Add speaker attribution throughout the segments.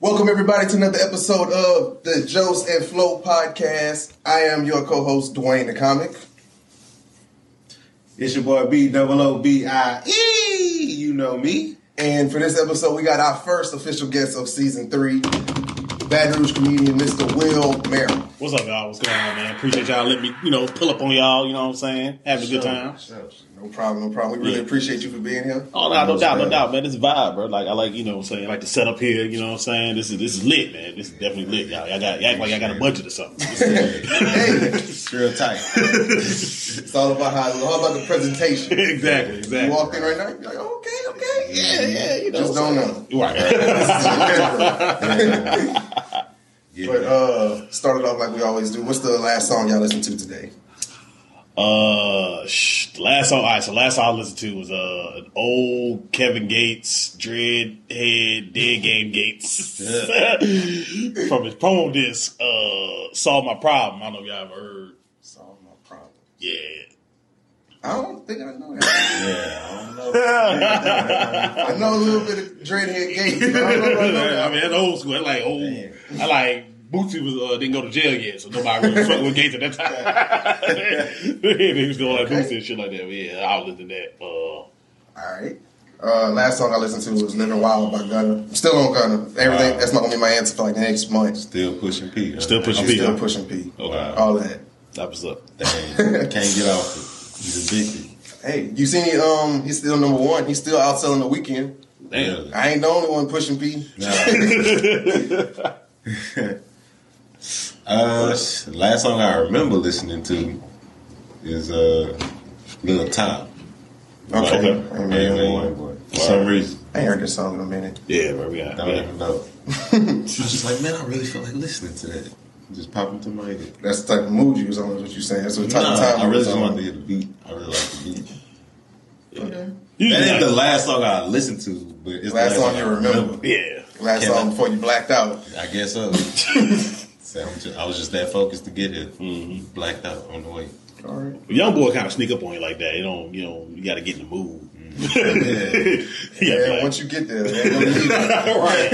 Speaker 1: Welcome everybody to another episode of the Jose and Flow podcast. I am your co-host Dwayne the Comic.
Speaker 2: It's your boy B double O B I E. You know me.
Speaker 1: And for this episode, we got our first official guest of season three, Baton Rouge comedian Mr. Will Merrill.
Speaker 3: What's up, y'all? What's going on, man? Appreciate y'all letting me, you know, pull up on y'all. You know what I'm saying? Having a good time.
Speaker 1: No problem, no problem. We really
Speaker 3: Yeah.
Speaker 1: appreciate you for being here.
Speaker 3: Oh no, no doubt, no doubt, man. This is vibe, bro. Like I like, you know, what I'm saying, I like the setup here. You know what I'm saying? This is this is lit, man. This is definitely lit, y'all. Y'all got, y'all act like I got a budget or something.
Speaker 1: hey,
Speaker 2: It's real tight.
Speaker 1: it's all about how, it's all about the presentation.
Speaker 3: exactly, exactly.
Speaker 1: You walk in right now, you're like, okay, okay,
Speaker 3: Yeah, yeah, you know.
Speaker 1: Just don't know.
Speaker 3: Right.
Speaker 2: Yeah.
Speaker 1: But uh, started off like we always do. What's the last song y'all listened to today?
Speaker 3: Uh, sh- last song. All right, so last song I listened to was uh an old Kevin Gates, Dreadhead, Dead Game Gates from his promo disc. Uh, solve my problem. I don't know if y'all ever heard.
Speaker 1: Solve my problem.
Speaker 3: Yeah.
Speaker 1: I don't think I know that.
Speaker 2: yeah, I don't know.
Speaker 1: I know a little bit of Dreadhead Gates. I don't know if I
Speaker 3: mean, that's old school. That's like old. I like Boosie was uh, didn't go to jail yet, so nobody really fucked with Gates at that time. he was doing like
Speaker 1: Okay.
Speaker 3: Boosie and shit like that. But yeah, I was listening to that. Uh,
Speaker 1: All right. Uh, last song I listened to was "Living Wild" by Gunna. I'm still on Gunna. Everything. That's not gonna be my answer for like the next month.
Speaker 2: Still pushing P. huh?
Speaker 3: Still pushing
Speaker 1: I'm
Speaker 3: P.
Speaker 1: still
Speaker 3: huh?
Speaker 1: pushing P.
Speaker 3: Okay.
Speaker 1: All that.
Speaker 3: that was up.
Speaker 2: Damn, can't get off it. He's addicted.
Speaker 1: Hey, you seen he, um? He's still number one. He's still outselling the Weeknd.
Speaker 3: Damn.
Speaker 1: I ain't the only one pushing P.
Speaker 2: Nah. uh, last song I remember listening to is uh, Lil Top.
Speaker 1: Okay.
Speaker 3: Okay.
Speaker 1: I ain't
Speaker 2: Yeah,
Speaker 1: heard that
Speaker 2: boy. For some reason,
Speaker 1: I ain't heard this song in a minute.
Speaker 3: Yeah, bro. We got.
Speaker 2: don't
Speaker 3: Yeah.
Speaker 2: even know. I was just like, man, I really feel like listening to that. Just pop into my head.
Speaker 1: That's the type of mood you was on. Is what you saying? That's what type
Speaker 2: Nah,
Speaker 1: of time
Speaker 2: I really
Speaker 1: was
Speaker 2: just wanted to hear the beat. I really like the beat.
Speaker 1: Okay.
Speaker 3: Usually
Speaker 2: That ain't the last song I listened to, but it's
Speaker 1: Last
Speaker 2: the last
Speaker 1: song you
Speaker 2: I
Speaker 1: remember.
Speaker 3: Yeah.
Speaker 1: Last
Speaker 2: Can
Speaker 1: song
Speaker 2: I-
Speaker 1: before you blacked out.
Speaker 2: I guess so. So I'm just- I was just that focused to get here.
Speaker 3: Mm-hmm.
Speaker 2: Blacked out on the way.
Speaker 1: All right.
Speaker 3: Young boy kind of sneak up on you like that. You know, you know, you got to get in the mood.
Speaker 2: Yeah.
Speaker 3: You gotta
Speaker 1: Yeah, once you get there, they ain't gonna leave you.
Speaker 3: right.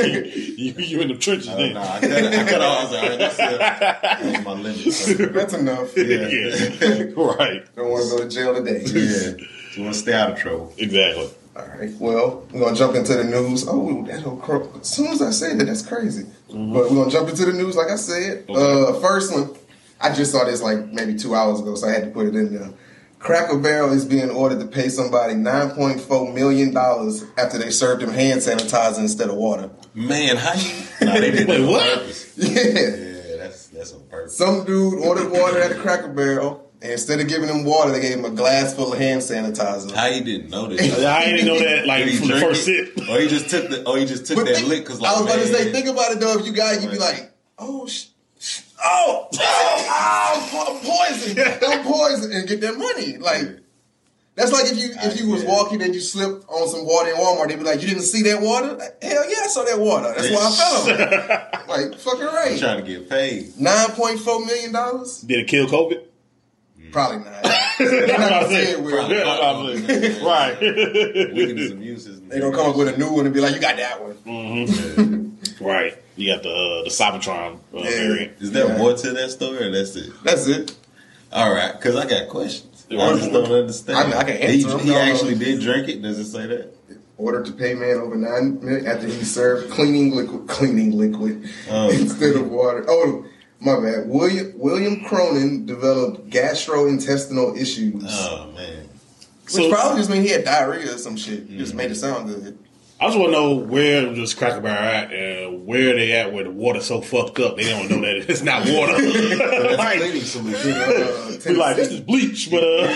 Speaker 3: You, you in the trenches
Speaker 2: Oh,
Speaker 3: then.
Speaker 2: nah, I cut it. I cut off. I was like, all right, that's it. That my limit. So,
Speaker 1: That's enough.
Speaker 3: Yeah, yeah. right.
Speaker 1: Don't want to go to jail today.
Speaker 2: yeah. You want to stay out of trouble.
Speaker 3: Exactly.
Speaker 1: All right. Well, we're gonna jump into the news. Oh, that whole cro- as soon as I say that, that's crazy.
Speaker 3: Mm-hmm.
Speaker 1: But we're gonna jump into the news, like I said. Uh, first one, I just saw this like maybe two hours ago, so I had to put it in there. Cracker Barrel is being ordered to pay somebody nine point four million dollars after they served him hand sanitizer instead of water.
Speaker 2: Man, how you? Nah, they did
Speaker 3: Wait,
Speaker 2: on
Speaker 3: what?
Speaker 1: Yeah.
Speaker 2: Yeah, that's that's on purpose.
Speaker 1: Some dude ordered water at a Cracker Barrel, and instead of giving him water, they gave him a glass full of hand sanitizer.
Speaker 2: How you didn't know this?
Speaker 3: I didn't know that like
Speaker 2: he
Speaker 3: from the first sip.
Speaker 2: Or he just took the? Or he just took
Speaker 1: But
Speaker 2: that
Speaker 1: think-
Speaker 2: lick? Cause like,
Speaker 1: I was about to say, think about it though. If you got it, you'd be like, oh, sh- sh- oh, oh, oh, I'm poison, I'm poison, and get that money. Like that's like if you if you was
Speaker 2: Yeah.
Speaker 1: walking and you slipped on some water in Walmart, they'd be like, you didn't see that water? Like, Hell yeah, I saw that water. That's why I fell on it. Like fucking
Speaker 2: I'm
Speaker 1: right.
Speaker 2: trying to get paid.
Speaker 1: Nine point four million dollars?
Speaker 3: Did it kill COVID?
Speaker 1: Probably not. They're not gonna say it will.
Speaker 3: Yeah, probably. right.
Speaker 2: Weaken his immune system.
Speaker 1: They gonna come up with a new one and be like, you got that one.
Speaker 3: right. You got the uh, the Cybertron uh,
Speaker 1: Yeah.
Speaker 3: variant.
Speaker 2: Is there
Speaker 1: Yeah.
Speaker 2: more to that story, or that's it?
Speaker 1: That's it.
Speaker 2: All right, because I got questions. I just don't understand.
Speaker 1: I mean, I can
Speaker 2: he,
Speaker 1: answer them.
Speaker 2: he
Speaker 1: No, no.
Speaker 2: actually did drink it. Does it say that?
Speaker 1: Ordered to pay man over nine million after he served cleaning liquid, cleaning liquid
Speaker 2: Oh.
Speaker 1: instead of water. Oh, my bad. William William Cronin developed gastrointestinal issues,
Speaker 2: Oh man,
Speaker 1: which
Speaker 3: So-
Speaker 1: probably just mean he had diarrhea or some shit. Just made it sound good.
Speaker 3: I just want to know where this Cracker Barrel at and where they at where the water's so fucked up they don't know that it's not water.
Speaker 2: that's
Speaker 3: like,
Speaker 2: cleaning solution.
Speaker 1: Uh,
Speaker 3: be like, this is bleach, but uh,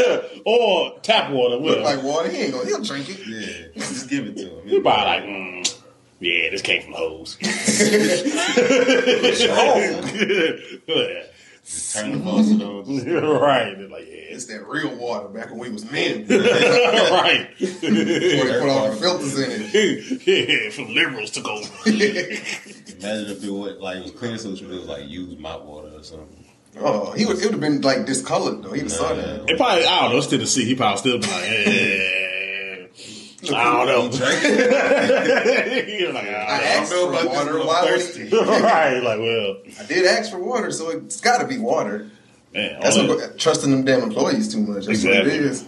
Speaker 2: Yeah,
Speaker 3: or tap water.
Speaker 1: look like water. He ain't gonna. He'll drink it.
Speaker 2: yeah, just give it to him.
Speaker 3: you probably like, mm, yeah, this came from hose.
Speaker 2: Just turn the faucet on.
Speaker 3: Right. They're like, yeah,
Speaker 1: It's that real water back when we was men.
Speaker 3: right.
Speaker 1: Before they put all the filters in it.
Speaker 3: yeah, some liberals took over.
Speaker 2: Imagine if it was like it was cleaning solution, but it was like used mop water or something.
Speaker 1: Oh, he would. It would have been like discolored though. He would have saw
Speaker 2: Nah,
Speaker 1: that.
Speaker 3: It probably, I don't know, it's Tennessee. He probably still be like, eh. I don't know. You're like,
Speaker 1: I
Speaker 3: I
Speaker 1: asked
Speaker 2: know
Speaker 1: for
Speaker 2: about
Speaker 1: water. Why
Speaker 2: thirsty.
Speaker 1: he?
Speaker 3: don't know. right, like, well,
Speaker 1: I did ask for water, so it's got to be water.
Speaker 3: man,
Speaker 1: That's what, trusting them damn employees too much. That's what
Speaker 3: Exactly.
Speaker 1: it is.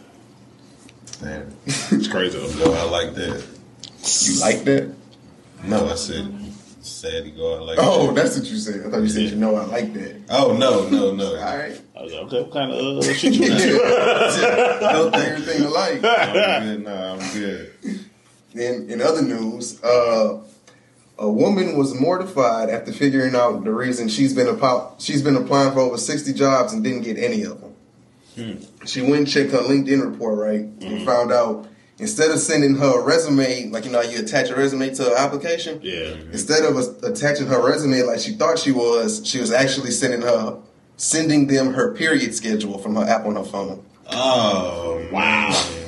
Speaker 2: Damn.
Speaker 3: it's crazy. though.
Speaker 2: No, I like that.
Speaker 1: You like that?
Speaker 2: No, I said sad to go out like
Speaker 1: Oh,
Speaker 2: that.
Speaker 1: that's what you said. I thought you said you know I like that.
Speaker 2: Oh no, no, no.
Speaker 1: All right.
Speaker 3: I was like, okay, what kind of uh, shit you into?
Speaker 1: Don't think everything alike.
Speaker 2: I'm good. Nah, I'm good.
Speaker 1: In in other news, uh, a woman was mortified after figuring out the reason she's been about she's been applying for over sixty jobs and didn't get any of them. She went and checked her LinkedIn report, right, and found out instead of sending her resume, like you know, you attach a resume to an application.
Speaker 3: yeah. Mm-hmm.
Speaker 1: Instead of a- attaching her resume like she thought she was, she was actually sending her sending them her period schedule from her app on her phone.
Speaker 2: Oh
Speaker 3: Wow.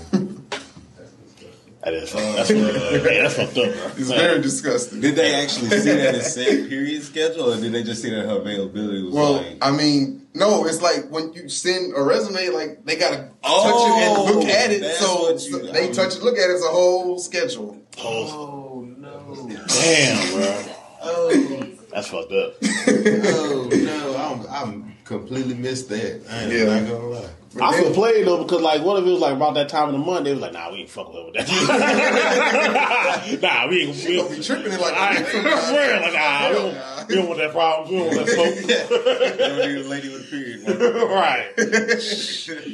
Speaker 3: That is, that's, uh, man, that's fucked up, bro.
Speaker 1: It's very disgusting.
Speaker 2: Did they actually see that it said period schedule, or did they just see that her availability was
Speaker 1: Well,
Speaker 2: like?
Speaker 1: I mean, no, it's like when you send a resume, like they gotta
Speaker 2: Oh,
Speaker 1: touch it and look at it. So,
Speaker 2: what
Speaker 1: so
Speaker 2: you-
Speaker 1: they
Speaker 2: um,
Speaker 1: touch it, look at it. It's a whole schedule.
Speaker 2: oh no!
Speaker 3: Damn, bro.
Speaker 2: Oh,
Speaker 3: That's fucked up.
Speaker 2: oh no! I'm I'm completely missed that. I ain't
Speaker 1: Yeah.
Speaker 2: not gonna lie.
Speaker 3: I feel played though because like what if it was like about that time of the month they was like nah we ain't fucking with that nah we ain't
Speaker 1: She gonna be tripping it like
Speaker 3: I, real, like, nah, we, don't, we don't want that problem. We don't want that smoke.
Speaker 2: You don't need a lady with a period.
Speaker 3: right.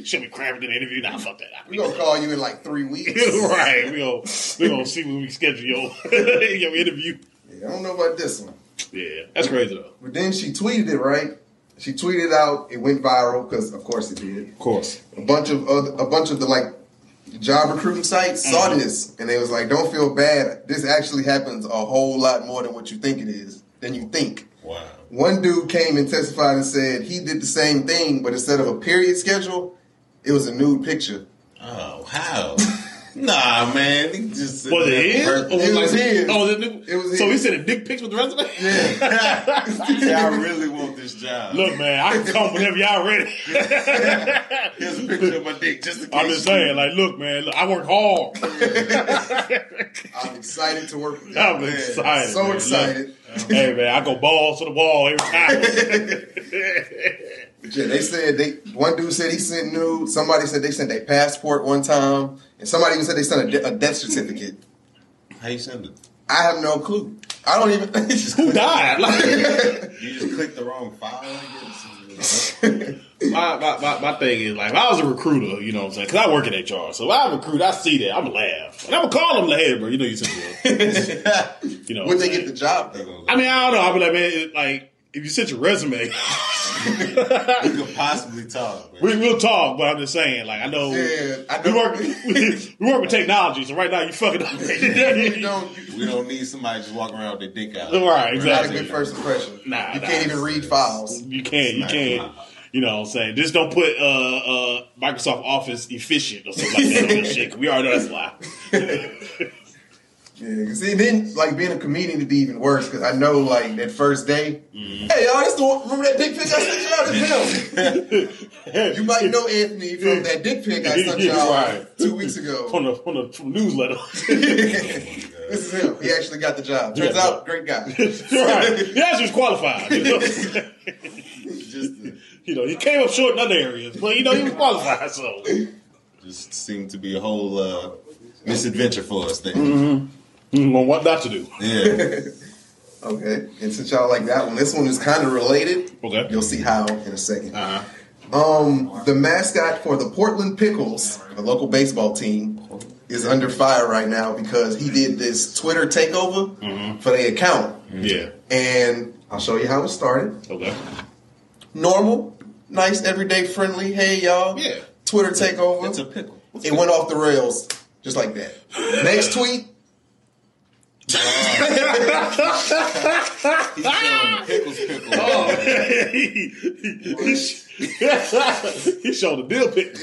Speaker 3: Should be cramming in the interview. Nah, fuck that.
Speaker 1: We gonna call you in like three weeks.
Speaker 3: right. We gonna we gonna see when we schedule your your interview.
Speaker 1: Yeah, I don't know about this one.
Speaker 3: Yeah, that's crazy though.
Speaker 1: But then she tweeted it right. She tweeted out. It went viral because, of course, it did.
Speaker 3: Of course.
Speaker 1: A bunch of other, a bunch of the like job recruiting sites saw mm-hmm. this and they was like, "Don't feel bad. This actually happens a whole lot more than what you think it is. Than you think."
Speaker 2: Wow.
Speaker 1: One dude came and testified and said he did the same thing, but instead of a period schedule, it was a nude picture.
Speaker 2: Oh, how? nah, man. He just
Speaker 3: Was it his? Or
Speaker 1: It was oh,
Speaker 3: like-
Speaker 1: his.
Speaker 3: Oh, was it,
Speaker 1: It was
Speaker 3: so he
Speaker 1: his.
Speaker 3: sent a dick pics with the resume.
Speaker 2: Yeah, I really want this job.
Speaker 3: Look, man, I can come whenever y'all ready.
Speaker 2: Here's a picture of my dick, just in case.
Speaker 3: I'm just saying, like, look, man, look, I work hard.
Speaker 1: I'm excited to work with you.
Speaker 3: I'm
Speaker 1: man.
Speaker 3: excited.
Speaker 1: So
Speaker 3: man.
Speaker 1: excited.
Speaker 3: Look, hey, man, I go balls to the wall every time.
Speaker 1: Yeah, they said they. One dude said he sent nude. Somebody said they sent their passport one time, and somebody even said they sent a, de- a death certificate.
Speaker 2: How you send it?
Speaker 1: I have no clue. I don't even.
Speaker 3: Who died? Like,
Speaker 2: You just clicked the wrong file, I guess.
Speaker 3: my, my, my, my thing is, like, if I was a recruiter, you know what I'm saying? Because I work in HR. So if I recruit, I see that. I'm going to laugh. And I'm going to call them, like, hey, bro, you know you sent me. You know what
Speaker 1: Would they
Speaker 3: saying?
Speaker 1: get the job though?
Speaker 3: I mean, I don't know. I'll be like, man, it- like, if you sent your resume,
Speaker 2: You could possibly talk, man.
Speaker 3: we will talk, but I'm just saying, like, I know.
Speaker 1: Yeah, I
Speaker 3: We work, we, work with technology, so right now you fucking up.
Speaker 1: you don't.
Speaker 2: We don't need somebody just walking around with their dick out.
Speaker 3: Right, exactly.
Speaker 1: not a
Speaker 3: exactly.
Speaker 1: good first impression.
Speaker 3: Nah,
Speaker 1: you
Speaker 3: nah.
Speaker 1: can't even read files.
Speaker 3: You can't. You can't. You know what I'm saying? Just don't put uh, uh, Microsoft Office efficient or something like that on this shit. 'cause we already know that's a lie.
Speaker 1: Yeah, see, then like being a comedian would be even worse because I know like that first day.
Speaker 3: Mm-hmm.
Speaker 1: Hey, y'all, that's the one, remember that dick pic I sent y'all? That's him. You might know Anthony from that dick pic I sent y'all
Speaker 3: Right.
Speaker 1: two weeks ago.
Speaker 3: on the on the from the newsletter.
Speaker 1: this is him. He actually got the job. Turns
Speaker 3: Yeah.
Speaker 1: out, great guy.
Speaker 3: right. He actually was qualified. You know?
Speaker 2: Just, to-
Speaker 3: you know, he came up short in other areas, but you know he was qualified. So
Speaker 2: just seemed to be a whole uh, misadventure for us there.
Speaker 3: Mm, well, what not to do?
Speaker 2: Yeah.
Speaker 1: Okay, and since y'all like that one, this one is kind of related.
Speaker 3: Okay.
Speaker 1: You'll see how in a second.
Speaker 3: Uh-huh.
Speaker 1: Um, the mascot for the Portland Pickles, a local baseball team, is under fire right now because he did this Twitter takeover
Speaker 3: Mm-hmm.
Speaker 1: for their account.
Speaker 3: Yeah.
Speaker 1: And I'll show you how it started.
Speaker 3: Okay.
Speaker 1: Normal, nice, everyday, friendly. Hey, y'all.
Speaker 3: Yeah.
Speaker 1: Twitter takeover.
Speaker 2: It's a pickle.
Speaker 1: it went off the rails just like that. Next tweet.
Speaker 2: He's showing the pickles pickle.
Speaker 3: Oh. he, he, he showed the deal pic.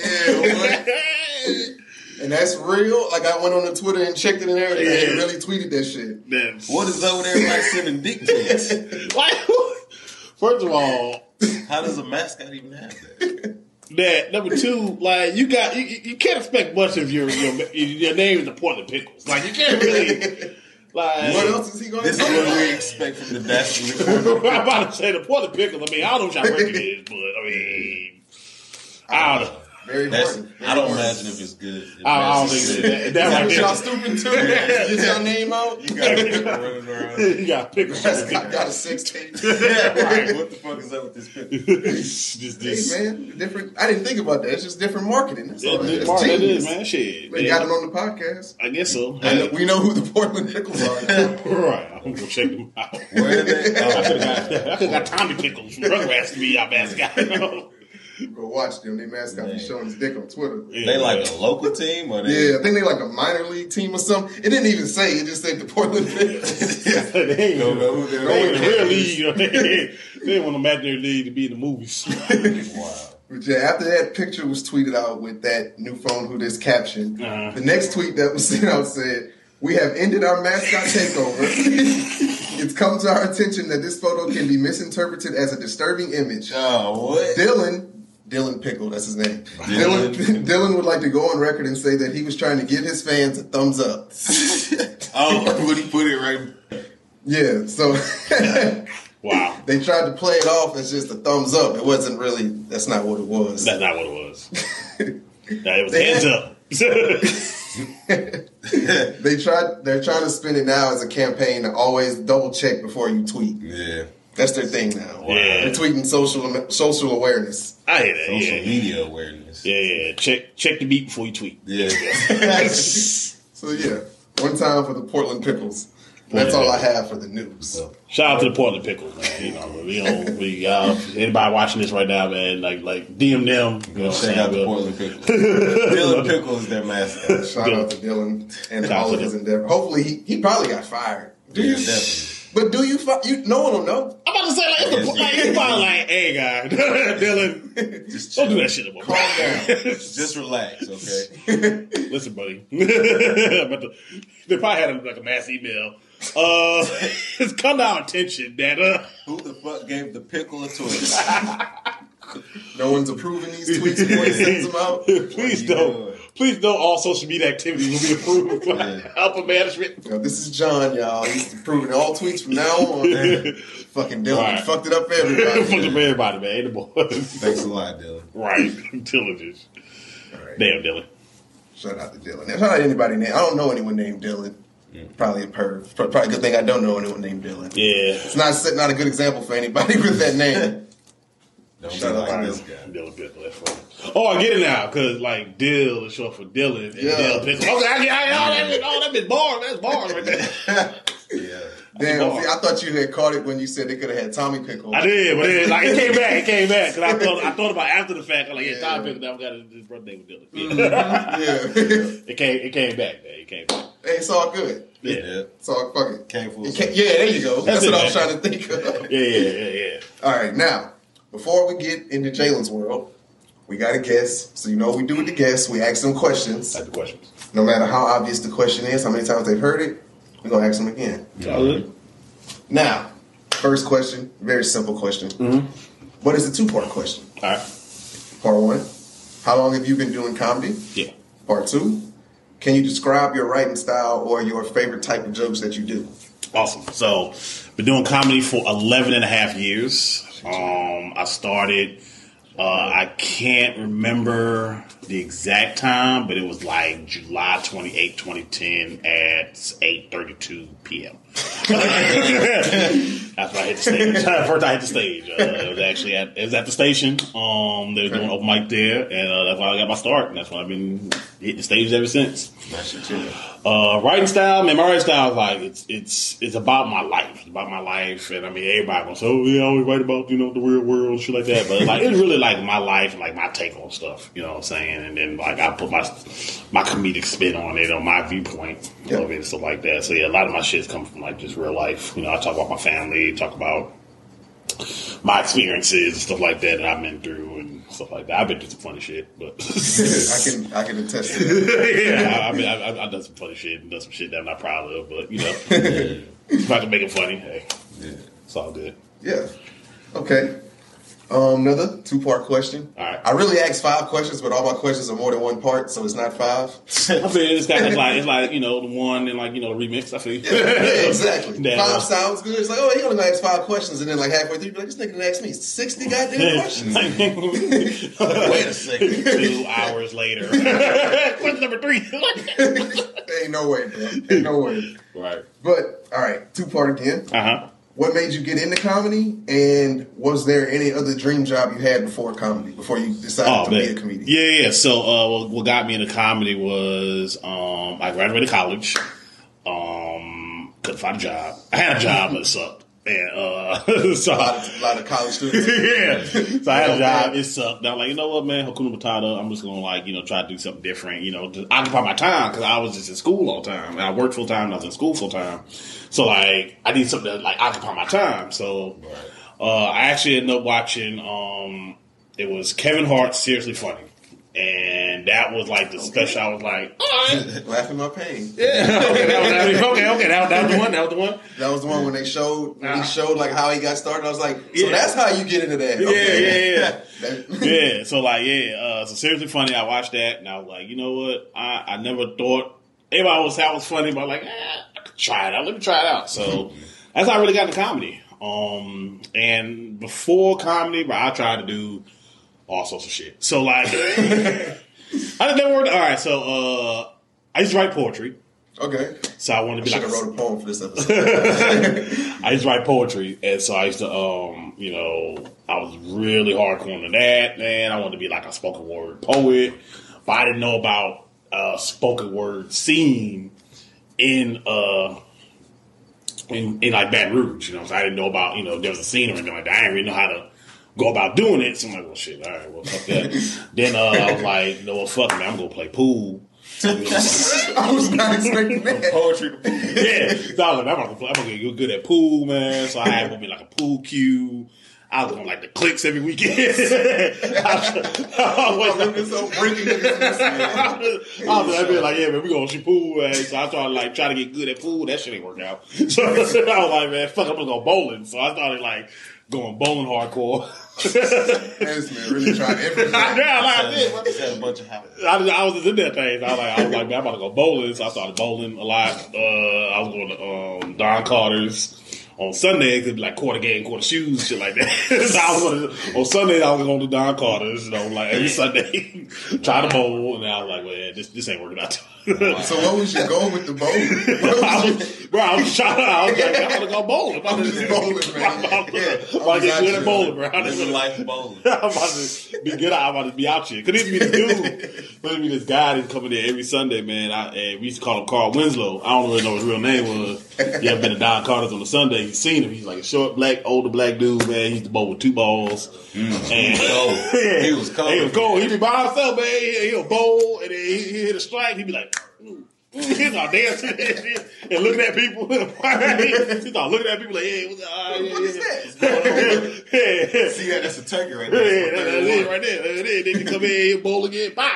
Speaker 1: And that's real. Like I went on the Twitter and checked it and everything.
Speaker 3: Yeah.
Speaker 1: They really tweeted that shit.
Speaker 3: That's-
Speaker 2: What is up with everybody sending dick pics?
Speaker 3: Like, first of all,
Speaker 2: How does a mascot even have that?
Speaker 3: that number two, like you got, you, you can't expect much of your your, your name is the Portland Pickles. Like you can't really. Like,
Speaker 1: What else is he going to do?
Speaker 2: This is what we expect from the Bachelor Report.
Speaker 3: I'm about to say the Portland Pickles. I mean, I don't know what y'all record is, but I mean, I don't know.
Speaker 1: Very
Speaker 2: That's,
Speaker 1: important.
Speaker 2: I don't imagine if it's good. If
Speaker 3: I, I don't
Speaker 2: that's
Speaker 3: think
Speaker 2: good.
Speaker 3: that, that right
Speaker 1: Is y'all
Speaker 3: there.
Speaker 1: stupid too? Get your name out.
Speaker 2: You got people running around.
Speaker 3: You got pickles.
Speaker 1: I got a six tape.
Speaker 2: right. What the fuck is up with this pickle?
Speaker 3: Just
Speaker 1: Hey man, different. I didn't think about that. It's just different marketing. That's all.
Speaker 3: It,
Speaker 1: That
Speaker 3: it,
Speaker 1: is.
Speaker 3: Mark, it
Speaker 1: Genius.
Speaker 3: is, man. Shit.
Speaker 1: They got it on the podcast.
Speaker 3: I guess so.
Speaker 1: I know, we know who the Portland Pickles are.
Speaker 3: right. I'm gonna check them out.
Speaker 2: Where are they?
Speaker 3: I could
Speaker 2: Oh,
Speaker 3: have got, I could've got Tommy Pickles from Rugrats to be our mascot.
Speaker 1: Go watch them. They mascot be showing his dick on Twitter.
Speaker 2: they like a local team or they?
Speaker 1: Yeah, I think they like a minor league team or something. It didn't even say. It just said the Portland Pickles.
Speaker 3: they ain't
Speaker 2: Don't know who they're
Speaker 3: they ain't in the real
Speaker 2: like.
Speaker 3: league. you know, They, they want an imaginary league to be in the movies.
Speaker 2: Wow.
Speaker 1: But yeah, after that picture was tweeted out with that new phone who this caption,
Speaker 3: Uh-huh.
Speaker 1: the next tweet that was sent out said, "We have ended our mascot takeover. it's come to our attention that this photo can be misinterpreted as a disturbing image.
Speaker 2: Oh, what?
Speaker 1: Dylan." Dylan Pickle, that's his name.
Speaker 2: Dylan.
Speaker 1: Dylan, Dylan would like to go on record and say that he was trying to give his fans a thumbs up.
Speaker 2: Oh, would he put it right?
Speaker 1: Yeah, so
Speaker 3: wow.
Speaker 1: they tried to play it off as just a thumbs up. It wasn't really. That's not what it was.
Speaker 3: That's not what it was. It was
Speaker 1: They
Speaker 3: hands
Speaker 1: had-
Speaker 3: up.
Speaker 1: They tried. They're trying to spin it now as a campaign to always double check before you tweet.
Speaker 2: Yeah.
Speaker 1: That's their thing now.
Speaker 3: Yeah.
Speaker 1: They're tweeting social social awareness.
Speaker 3: I hear that.
Speaker 2: Social
Speaker 3: Yeah.
Speaker 2: media awareness.
Speaker 3: yeah, yeah. Check check the beat before you tweet.
Speaker 2: Yeah.
Speaker 1: so yeah, one time for the Portland Pickles. That's all I have for the news.
Speaker 3: Shout out to the Portland Pickles, man. You know, we don't, we uh, anybody watching this right now, man, like like DM them. You know what I'm saying?
Speaker 2: out the Portland Pickles. Dylan Pickles, is their mascot.
Speaker 1: Shout out to Dylan and
Speaker 3: Shout
Speaker 1: all of his
Speaker 3: them.
Speaker 1: endeavor. Hopefully, he, he probably got fired. Do
Speaker 2: Yeah,
Speaker 1: you?
Speaker 2: definitely.
Speaker 1: But do you? Fi- you no one will know.
Speaker 3: I'm about to say like, it's the, like it's probably like, hey guy, Dylan,
Speaker 2: Just
Speaker 3: don't do that shit anymore.
Speaker 1: Calm down.
Speaker 2: Just relax, okay?
Speaker 3: Listen, buddy. but the, they probably had a, like a mass email. Uh, it's come to our attention that uh,
Speaker 2: Who the fuck gave the pickle a twist?
Speaker 1: No one's approving these tweets before he sends them out.
Speaker 3: please don't,
Speaker 2: doing?
Speaker 3: Please don't. All social media activities will be approved by
Speaker 2: Yeah.
Speaker 3: upper management.
Speaker 1: Yo, this is John, y'all. He's approving all tweets from now on. Fucking Dylan
Speaker 3: Right.
Speaker 1: fucked it up for
Speaker 3: Fuck
Speaker 1: everybody.
Speaker 3: up everybody, man. The boys.
Speaker 2: Thanks a lot, Dylan.
Speaker 3: right, intelligence.
Speaker 1: Alright.
Speaker 3: Damn, Dylan.
Speaker 1: Shout out to Dylan. Shout out to anybody named. I don't know anyone named Dylan. Probably a perv. Probably a good thing I don't know anyone named Dylan.
Speaker 3: Yeah.
Speaker 1: It's not not a good example for anybody with that name.
Speaker 2: Don't be like this guy.
Speaker 3: Dylan Pickle. Oh, I get it now because like Dill is short for Dylan and
Speaker 1: Yeah.
Speaker 3: Dill Pickle. Okay, I get. I, oh, that been, oh, that been bars. That's bars right there.
Speaker 2: Yeah.
Speaker 1: Damn,
Speaker 3: Bar.
Speaker 1: see, I thought you had caught it when you said they could have had Tommy Pickle.
Speaker 3: I did, but then like it came back. It came back because I thought I thought about after the fact. I'm like, yeah,
Speaker 1: Yeah.
Speaker 3: Tom Pickle. Now got his brother name with Dylan. Mm-hmm, yeah.
Speaker 1: Yeah,
Speaker 3: it came. It came back. Man. It came back.
Speaker 1: hey, it's all good.
Speaker 3: Yeah.
Speaker 2: Yeah.
Speaker 1: It's all fuck it.
Speaker 2: Came full
Speaker 1: It can't- yeah, there you go. That's,
Speaker 3: That's
Speaker 1: what
Speaker 3: it,
Speaker 1: I was trying to think of.
Speaker 3: Yeah, yeah, yeah, yeah.
Speaker 1: All right, now before we get into Jalen's world, we got a guest. So you know what we do with the guests. We ask them questions.
Speaker 3: Type of questions.
Speaker 1: No matter how obvious the question is, how many times they've heard it, we're gonna ask them again. Now, first question, very simple question.
Speaker 3: Mm-hmm.
Speaker 1: What is a two-part question?
Speaker 3: All right.
Speaker 1: Part one: How long have you been doing comedy?
Speaker 3: Yeah.
Speaker 1: Part two: Can you describe your writing style or your favorite type of jokes that you do?
Speaker 3: Awesome. So, been doing comedy for 11 and a half years. Um, I started, uh, I can't remember the exact time, but it was like July 28, 2010 at 8.32 p.m. That's when I hit the stage. First I hit the stage. Uh, it was actually at, it was at the station. Um, they were doing open mic there, and uh, that's why I got my start. And that's why I've been hitting the stage ever since. Uh, writing style, man, my writing style is like it's it's it's about my life. It's about my life, and I mean everybody say, "Oh, yeah, I always write about you know the real world, shit like that." But like it's really like my life like my take on stuff. You know what I'm saying? And then like I put my my comedic spin on it, on my viewpoint
Speaker 1: Yeah.
Speaker 3: of it, and stuff like that. So yeah, a lot of my shit's come from like just real life. You know, I talk about my family, talk about my experiences, stuff like that that I've been through, and stuff like that. I've been through some funny shit, but
Speaker 1: I can I can attest to that.
Speaker 3: yeah, I, I mean, I, I, I've done some funny shit and done some shit that I'm not proud of, but you know, if I can make it funny, hey,
Speaker 2: Yeah.
Speaker 3: it's all good.
Speaker 1: Yeah. Okay. Um, another two part question.
Speaker 3: All right.
Speaker 1: I really asked five questions, but all my questions are more than one part, so it's not five.
Speaker 3: I feel it's, kind of like it's like you know the one and like you know the remix. I feel
Speaker 1: yeah, exactly.
Speaker 3: Yeah.
Speaker 1: Five sounds good. It's like, oh, he only gonna ask five questions, and then like halfway through, you're like, this nigga asked me sixty goddamn questions.
Speaker 2: Wait a second.
Speaker 3: Two hours later, question number three.
Speaker 1: Ain't no way, bro. Ain't no way.
Speaker 3: right.
Speaker 1: But all right, two part again.
Speaker 3: Uh huh.
Speaker 1: What made you get into comedy, and was there any other dream job you had before comedy? Before you decided
Speaker 3: Oh
Speaker 1: to
Speaker 3: man,
Speaker 1: be a comedian?
Speaker 3: yeah, yeah. So, uh, what, what got me into comedy was um, I graduated college. Um, couldn't find a job. I had a job, but it sucked. And uh, so
Speaker 1: A lot of, a lot of college students.
Speaker 3: yeah. So I had a job. It sucked. And I'm like, you know what, man? Hakuna Matata. I'm just gonna like, you know, try to do something different. You know, to occupy my time because I was just in school all the time. And I worked full time. I was in school full time. So like, I need something to like occupy my time. So uh, I actually ended up watching. Um, it was Kevin Hart. Seriously Funny. And that was like the special. I was like, all right,
Speaker 1: Laughing my pain.
Speaker 3: yeah, okay, that was, okay, okay, that was, that was the one. That was the one.
Speaker 1: That was the one when they showed when he showed like how he got started. I was like, so
Speaker 3: Yeah.
Speaker 1: that's how you get into that. Okay.
Speaker 3: Yeah, yeah,
Speaker 1: That-
Speaker 3: yeah, so like, yeah, uh, so seriously funny. I watched that and I was like, you know what? I, I never thought everybody was that was funny, but like, eh, I could try it out. Let me try it out. So that's how I really got into comedy. Um, and before comedy, but I tried to do all sorts of shit. So like, I just never worked. All right, so uh, I used to write poetry.
Speaker 1: okay.
Speaker 3: So I wanted to be
Speaker 1: should
Speaker 3: like a
Speaker 1: wrote a poem for this episode.
Speaker 3: I used to write poetry, and so I used to, um, you know, I was really hardcore into that. Man, I wanted to be like a spoken word poet, but I didn't know about uh, spoken word scene in uh in, in like Baton Rouge. You know, so I didn't know about you know there was a scene or anything like that. I didn't really know how to go about doing it. So I'm like, well, shit, all right, well, fuck that. then uh, I was like, no, well, fuck man, I'm gonna play pool.
Speaker 1: I was not expecting that.
Speaker 2: Poetry. To pool.
Speaker 3: Yeah, so I was like, I'm gonna, play, I'm gonna get good at pool, man. So I had to be like a pool cue. I was on like the clicks every weekend. I, was
Speaker 1: just so breaking niggas.
Speaker 3: I was like, like, yeah, man, we gonna shoot pool, man. So I started like trying to get good at pool. That shit ain't work out. So I was like, man, fuck, I'm gonna go bowling. So I started like going bowling hardcore.
Speaker 1: This man really tried everything.
Speaker 3: yeah, like I did.
Speaker 2: Just had a bunch of houses.
Speaker 3: I, was- I was just in that thing. I was like, I was like, man, I'm about to go bowling. So I started bowling a lot. Uh, I was going to um, Don Carter's on Sundays. It'd be like quarter game, quarter shoes, shit like that. so I was gonna, on Sundays, I was going to Don Carter's, you know, like every Sunday, try to bowl. And I was like, well, yeah, this this ain't working out.
Speaker 1: So what was your goal with the bowl?
Speaker 3: I was, bro, I was trying. I was like, I'm gonna go bowling. I'm
Speaker 1: just bowling, man.
Speaker 3: I'm about to,
Speaker 1: Yeah,
Speaker 3: I'm about to get good at bowling, bro. I'm
Speaker 2: This is life bowling.
Speaker 3: about to be good. I'm about to be out here. Cause it be this dude, but it be this guy that's coming there every Sunday, man. I, and we used to call him Carl Winslow. I don't really know what his real name was. You ever been to Don Carter's on a Sunday? He's seen him. He's like a short, black, older black dude, man. He used to bowl with two balls. And
Speaker 2: cold. He was cold.
Speaker 3: He was cold. He'd be by himself, man. He- He'll bowl, and then he, he hit a strike. He'd be like, "Mm." He's all dancing and looking at people. He's all looking at people like, hey, what's up? Ah, yeah,
Speaker 1: What is
Speaker 3: yeah.
Speaker 1: that?
Speaker 3: yeah, yeah.
Speaker 2: See, that's a turkey right there.
Speaker 3: that- that's it right there. That's. Then he come in here, bowl again, bam.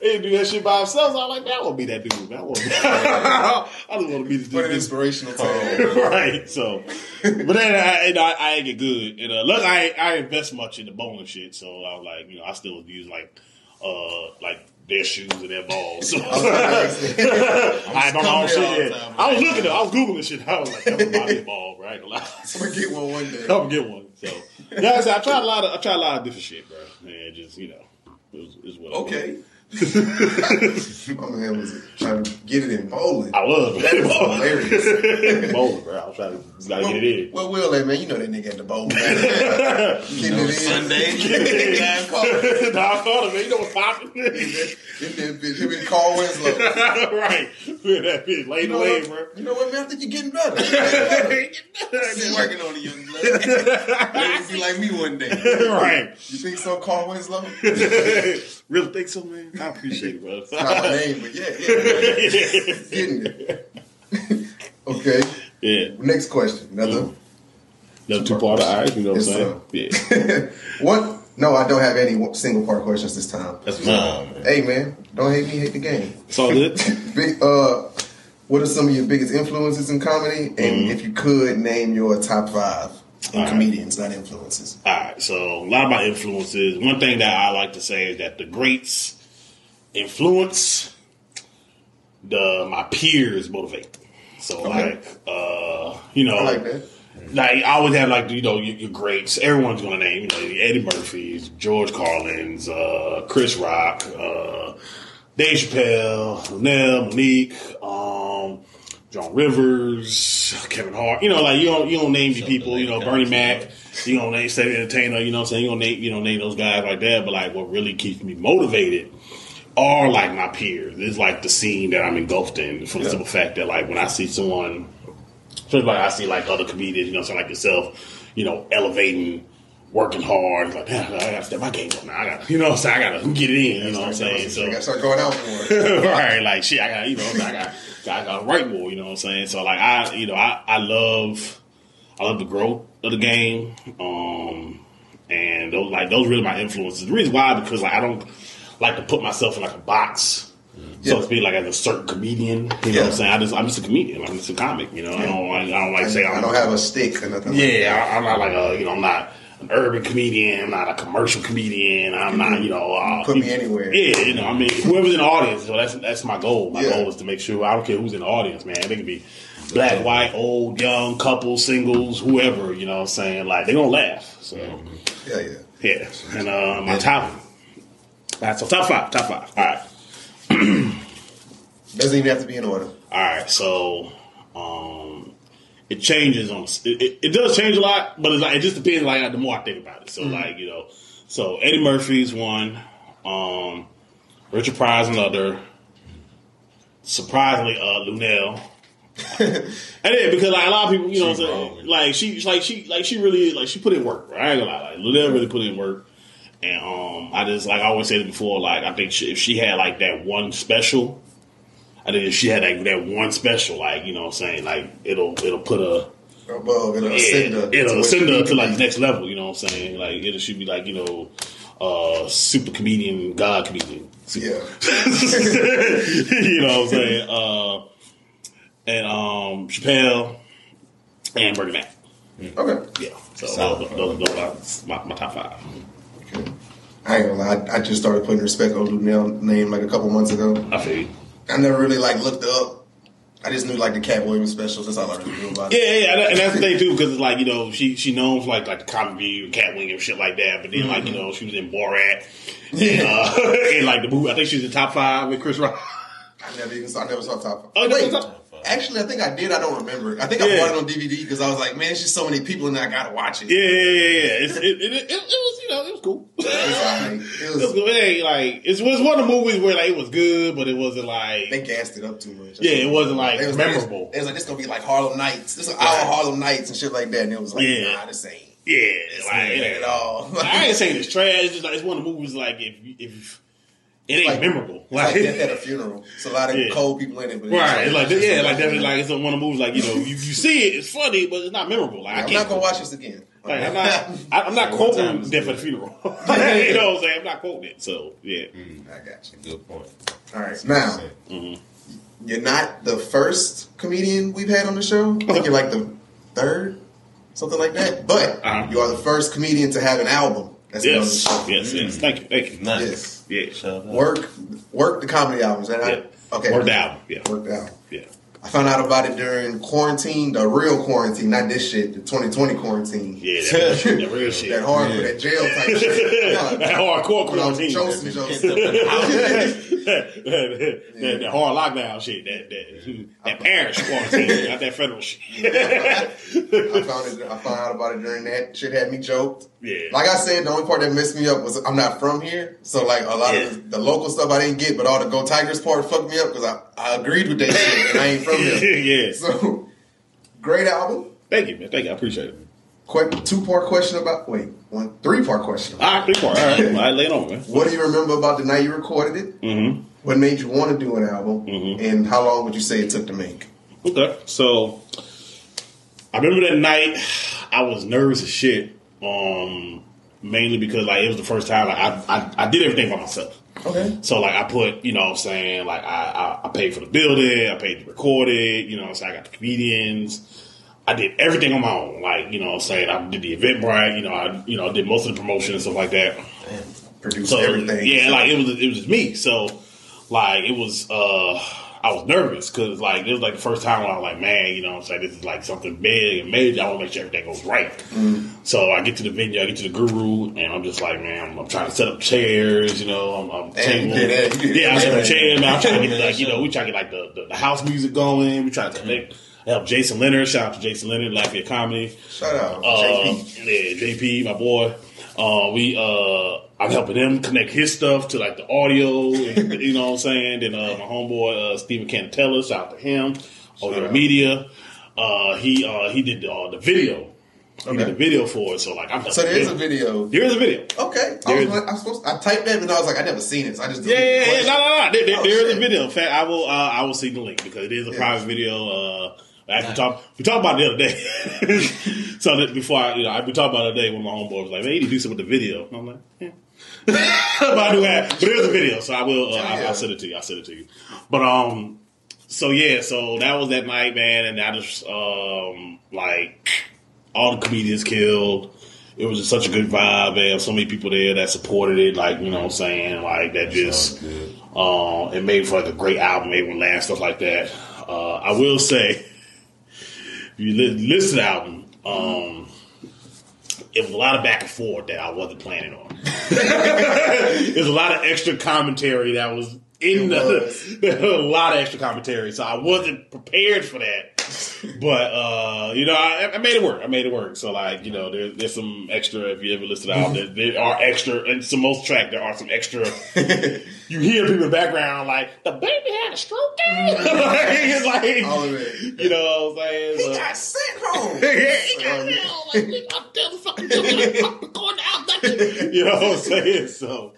Speaker 3: He do that shit by himself. So I'm like, man, I want to be that dude. Man. I want to be. I just want to be this
Speaker 1: What an
Speaker 3: dude.
Speaker 1: inspirational tale.
Speaker 3: right. So, but then I, you know, I, I ain't get good. And uh, look, I I invest much in the bowling shit. So I was like, you know, I still use like, uh, like their shoes and their balls. So I don't know shit.
Speaker 2: there all the
Speaker 3: yet.
Speaker 2: time,
Speaker 3: I was looking, I was googling shit. I was like, I'm gonna buy a ball, right? Ain't gonna lie.
Speaker 1: I'm gonna get one one day.
Speaker 3: I'm gonna get one. So yeah, I, said, I tried a lot of I tried a lot of different shit, bro. And just you know, it was, it was what.
Speaker 1: Okay. My man was trying to get it in bowling.
Speaker 3: I was
Speaker 1: That is hilarious.
Speaker 3: bowling, bro. I was trying to gotta get it in.
Speaker 1: Well, Will, that man, you know that nigga at the bowl. Getting it in.
Speaker 2: Sunday.
Speaker 1: Nine calls.
Speaker 3: nah, I called him, man. You know what's popping?
Speaker 1: In that bitch, him and Carl Winslow.
Speaker 3: right. Man, that bitch lay
Speaker 1: You
Speaker 3: the
Speaker 1: know, what,
Speaker 3: bro.
Speaker 1: you know what, man? I think you're getting better. You're getting.
Speaker 2: Still working on it, young blood. Maybe be like me one day.
Speaker 3: right.
Speaker 1: You think so, Carl Winslow?
Speaker 3: Really think so, man? I appreciate it, bro.
Speaker 1: Not my name, but yeah, yeah. Getting it. okay.
Speaker 3: yeah.
Speaker 1: Next question. Another.
Speaker 3: No two part of eyes, you know what I'm
Speaker 1: Yes,
Speaker 3: saying? Yeah.
Speaker 1: what? No, I don't have any single part questions this time.
Speaker 3: That's what's
Speaker 2: Nah, man.
Speaker 1: Hey, man, don't hate me, hate the game.
Speaker 3: It's all good.
Speaker 1: Big, uh, what are some of your biggest influences in comedy? And
Speaker 3: Mm-hmm.
Speaker 1: if you could name your top five. And
Speaker 3: right.
Speaker 1: comedians, not influences.
Speaker 3: All right, so a lot of my influences. One thing that I like to say is that the greats influence the my peers motivate. So
Speaker 1: Okay.
Speaker 3: like, uh, you know,
Speaker 1: I like that.
Speaker 3: like I always have like you know your, your greats. Everyone's gonna name you know Eddie Murphy's, George Carlin's, uh, Chris Rock, uh, Dave Chappelle, Nell, Monique, um, Joan Rivers, Kevin Hart. You know, like you don't you don't name the people. You know, Bernie Mac. You don't name State Entertainer. You know, what I'm saying you don't name you don't name those guys like that. But like, what really keeps me motivated are like my peers. It's like the scene that I'm engulfed in for the simple fact that like when I see someone especially like I see like other comedians, you know, something like yourself, you know, elevating, working hard. Like, man, I gotta step my game up now. I gotta, you know, what I'm saying I gotta get it in. You know what I'm saying? So,
Speaker 1: I gotta start going out more.
Speaker 3: right, like shit, I gotta, you know, I got, I got to write more. You know what I'm saying? So like, I, you know, I, I love, I love the growth of the game, um, and those like those really my influences. The reason why because like I don't like to put myself in like a box. So
Speaker 1: Yeah.
Speaker 3: to speak, like as a certain comedian, you know
Speaker 1: Yeah.
Speaker 3: what I'm saying? I just, I'm just a comedian. I'm just a comic, you know. Yeah. I don't like, I don't like say
Speaker 1: I
Speaker 3: I'm,
Speaker 1: don't have a stick or nothing. like
Speaker 3: yeah, I, I'm not like a, you know, I'm not urban comedian. I'm not a commercial comedian. I'm not, you know, uh,
Speaker 1: Put me anywhere.
Speaker 3: Yeah, you know, I mean, whoever's in the audience, so that's that's my goal. My
Speaker 1: Yeah.
Speaker 3: goal is to make sure I don't care who's in the audience, man. They can be black, white, old, young, couples, singles, whoever. You know, what I'm saying like they're gonna laugh. So.
Speaker 1: Yeah, yeah.
Speaker 3: yeah, and uh, my top. All right, so top five, top five. All right.
Speaker 1: Doesn't even have to be in order.
Speaker 3: All right, so um, it changes on. It, it, it does change a lot, but it's like it just depends. Like the more I think about it, so like you know, so Eddie Murphy's one, um, Richard Pryor's another. Surprisingly, uh, Luenell. and then because like a lot of people, you know, what I'm saying, like she, like she, like she really, like she put in work. Right? I ain't gonna lie, like Luenell really put in work. And um, I just like I always said it before. Like I think she, if she had like that one special, Think if she had like that one special, like you know, what I'm saying like it'll it'll put a
Speaker 1: Above, it'll
Speaker 3: yeah,
Speaker 1: ascend her.
Speaker 3: it'll send her to like the next level. You know what I'm saying? Like it should be like you know, uh, super comedian, god comedian.
Speaker 1: Yeah.
Speaker 3: you know what I'm saying? Uh, and um, Chappelle and Bernie Mac.
Speaker 1: Okay.
Speaker 3: Yeah, so those, those, those are my, my top five. Okay.
Speaker 1: I ain't gonna lie. I, I just started putting respect on Luenell name like a couple months ago.
Speaker 3: I feel you.
Speaker 1: I never really like looked up. I just knew like the Katt Williams specials. That's all I really knew about it.
Speaker 3: Yeah, yeah, and that's the thing too, because it's like you know she she known for like like the comic view, Katt Williams, shit like that. But then like you know she was in Borat, and, uh, and like the movie. I think she was in top five with Chris Rock.
Speaker 1: I never even saw. I never saw Top.
Speaker 3: Oh, you
Speaker 1: Wait,
Speaker 3: Top
Speaker 1: actually, I think I did. I don't remember. I think
Speaker 3: Yeah.
Speaker 1: I bought it on DVD because I was like, man, it's just so many people and. I gotta watch it.
Speaker 3: Yeah, yeah, yeah, yeah. It's, it, it, it, it was you know it was cool.
Speaker 1: It was alright. It
Speaker 3: It was
Speaker 1: was.
Speaker 3: good. It like it was one of the movies where like it was good, but it wasn't like
Speaker 1: They gassed it up too much.
Speaker 3: yeah, it wasn't like
Speaker 1: It was
Speaker 3: memorable.
Speaker 1: It was like this gonna be like Harlem Nights. This is our
Speaker 3: Right.
Speaker 1: Harlem Nights and shit like that. And it was like,
Speaker 3: Yeah.
Speaker 1: nah, this ain't.
Speaker 3: Yeah,
Speaker 1: This
Speaker 3: like it
Speaker 1: it
Speaker 3: ain't
Speaker 1: at all.
Speaker 3: I ain't saying it's trash. It's just like it's one of the movies like if if it ain't
Speaker 1: like-
Speaker 3: memorable,
Speaker 1: It's like death at a funeral. It's a lot of
Speaker 3: Yeah.
Speaker 1: cold people in it, but
Speaker 3: Right, it's like
Speaker 1: just-
Speaker 3: yeah, like definitely like it's one of the movies like you know you, you see it, it's funny, but it's not memorable. Like I
Speaker 1: I'm
Speaker 3: can't
Speaker 1: not gonna watch this again.
Speaker 3: Like I'm not, I, I'm not
Speaker 2: So what time
Speaker 3: quoting
Speaker 2: is
Speaker 3: Death
Speaker 2: it?
Speaker 3: at the Funeral. you know what I'm saying? I'm not quoting it. So yeah, mm,
Speaker 1: I got you.
Speaker 2: Good point.
Speaker 1: All right, now mm-hmm. you're not the first comedian we've had on the show. I think you're like the third, something like that. But
Speaker 3: Uh-huh.
Speaker 1: you are the first comedian to have an album that's been on the
Speaker 3: yes, yes, yes. Mm. Thank you, thank you.
Speaker 2: Nice.
Speaker 1: Yes.
Speaker 3: Yeah,
Speaker 2: Shout uh, out.
Speaker 1: Work, work the comedy albums. And
Speaker 3: yeah.
Speaker 1: I, okay,
Speaker 3: Worked out. Yeah,
Speaker 1: Worked out.
Speaker 3: yeah.
Speaker 1: I found out about it during quarantine, the real quarantine, not this shit, the 2020 quarantine.
Speaker 3: Yeah, that real shit. That real
Speaker 1: That
Speaker 3: shit.
Speaker 1: hard for
Speaker 2: Yeah.
Speaker 1: that jail type shit.
Speaker 3: That hardcore
Speaker 1: When I was
Speaker 3: quarantine.
Speaker 1: Joseph, Joseph.
Speaker 3: that, that, that hard lockdown shit. That that, that parish quarantine, not that federal shit.
Speaker 1: I found it. I found out about it during that. Shit had me joked.
Speaker 3: Yeah.
Speaker 1: Like I said, the only part that messed me up was I'm not from here, so like a lot
Speaker 3: Yeah.
Speaker 1: of the, the local stuff I didn't get, but all the Go Tigers part fucked me up because I, I agreed with that shit and I ain't from here.
Speaker 3: yeah.
Speaker 1: So great album.
Speaker 3: Thank you, man. Thank you. I appreciate it.
Speaker 1: Quick two part question about wait one three part question.
Speaker 3: All right, three part. All right, all right, lay it on, man.
Speaker 1: What do you remember about the night you recorded it?
Speaker 3: Mm-hmm.
Speaker 1: What made you want to do an album?
Speaker 3: Mhm.
Speaker 1: And how long would you say it took to make?
Speaker 3: Okay, so I remember that night I was nervous as shit. Um, mainly because like it was the first time like I I, I did everything by myself.
Speaker 1: Okay.
Speaker 3: So like I put, you know what I'm saying, like I, I, I paid for the building, I paid to record it, you know so I got the comedians. I did everything on my own. Like, you know what I'm saying? I did the Eventbrite, you know, I you know, did most of the promotion and stuff like that.
Speaker 1: Produce
Speaker 3: So
Speaker 1: everything.
Speaker 3: yeah, like it was it was just me. So like it was uh I was nervous because like it was like the first time I was like, man, you know what I'm saying? This is like something big and major. I want to make sure everything goes right. So I get to the venue, I get to the guru, and I'm just like, man, I'm, I'm trying to set up chairs, you know, I'm, I'm table-
Speaker 1: you did that. You did
Speaker 3: yeah, I set up chairs, man. I'm trying to get like, you know, we trying to get like the, the, the house music going. We trying to connect, help Jason Leonard. Shout out to Jason Leonard, Lafayette Comedy.
Speaker 1: Shout out.
Speaker 3: Uh,
Speaker 1: JP.
Speaker 3: yeah, JP, my boy. Uh, we uh, I'm helping him connect his stuff to like the audio, and, you know what I'm saying. Then uh, my homeboy uh, Stephen Cantella, shout out to him. Audio
Speaker 1: out.
Speaker 3: Media. Uh, he uh, he did uh, the video. He did the video for it. So like I'm
Speaker 1: So there is a video.
Speaker 3: There is a video.
Speaker 1: Okay. I was, like, I was supposed. I typed that, but I was like, I never seen it. So I just
Speaker 3: Yeah, yeah, yeah. No, no, no. There, there-
Speaker 1: Oh,
Speaker 3: there is a video. In fact, I will. Uh, I will see the link because it is a
Speaker 1: Yeah.
Speaker 3: private video. Uh, actually, talk, we talked about it the other day. so that before I, you know, I we talked about it the other day when my homeboy was like, "Man, you need to do something with the video." And I'm like, "Yeah." but I do have, but there's a video, so I will. Uh, I'll, I'll send it to you. I'll send it to you. But um, so yeah, so that was that night, man, and I just um like all the comedians killed. It was just such a good vibe, man. So many people there that supported it, like you know what I'm saying, like that just
Speaker 2: Good.
Speaker 3: uh, it made for like a great album, made one last stuff like that. Uh, I will say, you li- listen to the album, um, it was a lot of back and forth that I wasn't planning on. There's a lot of extra commentary that was in
Speaker 1: It
Speaker 3: the a lot of extra commentary, so I wasn't prepared for that. But uh, you know, I, I made it work. I made it work. So like, you know, there, there's some extra. If you ever listen to the album, there, there are extra. And some most track, there are some extra. you hear people in the background like the baby had a stroke. it's like
Speaker 1: All of it.
Speaker 3: you know what I'm saying.
Speaker 1: He
Speaker 3: So-
Speaker 1: got sent home.
Speaker 3: he got hell. Like, I'm telling fucking you, out You know what I'm saying? So,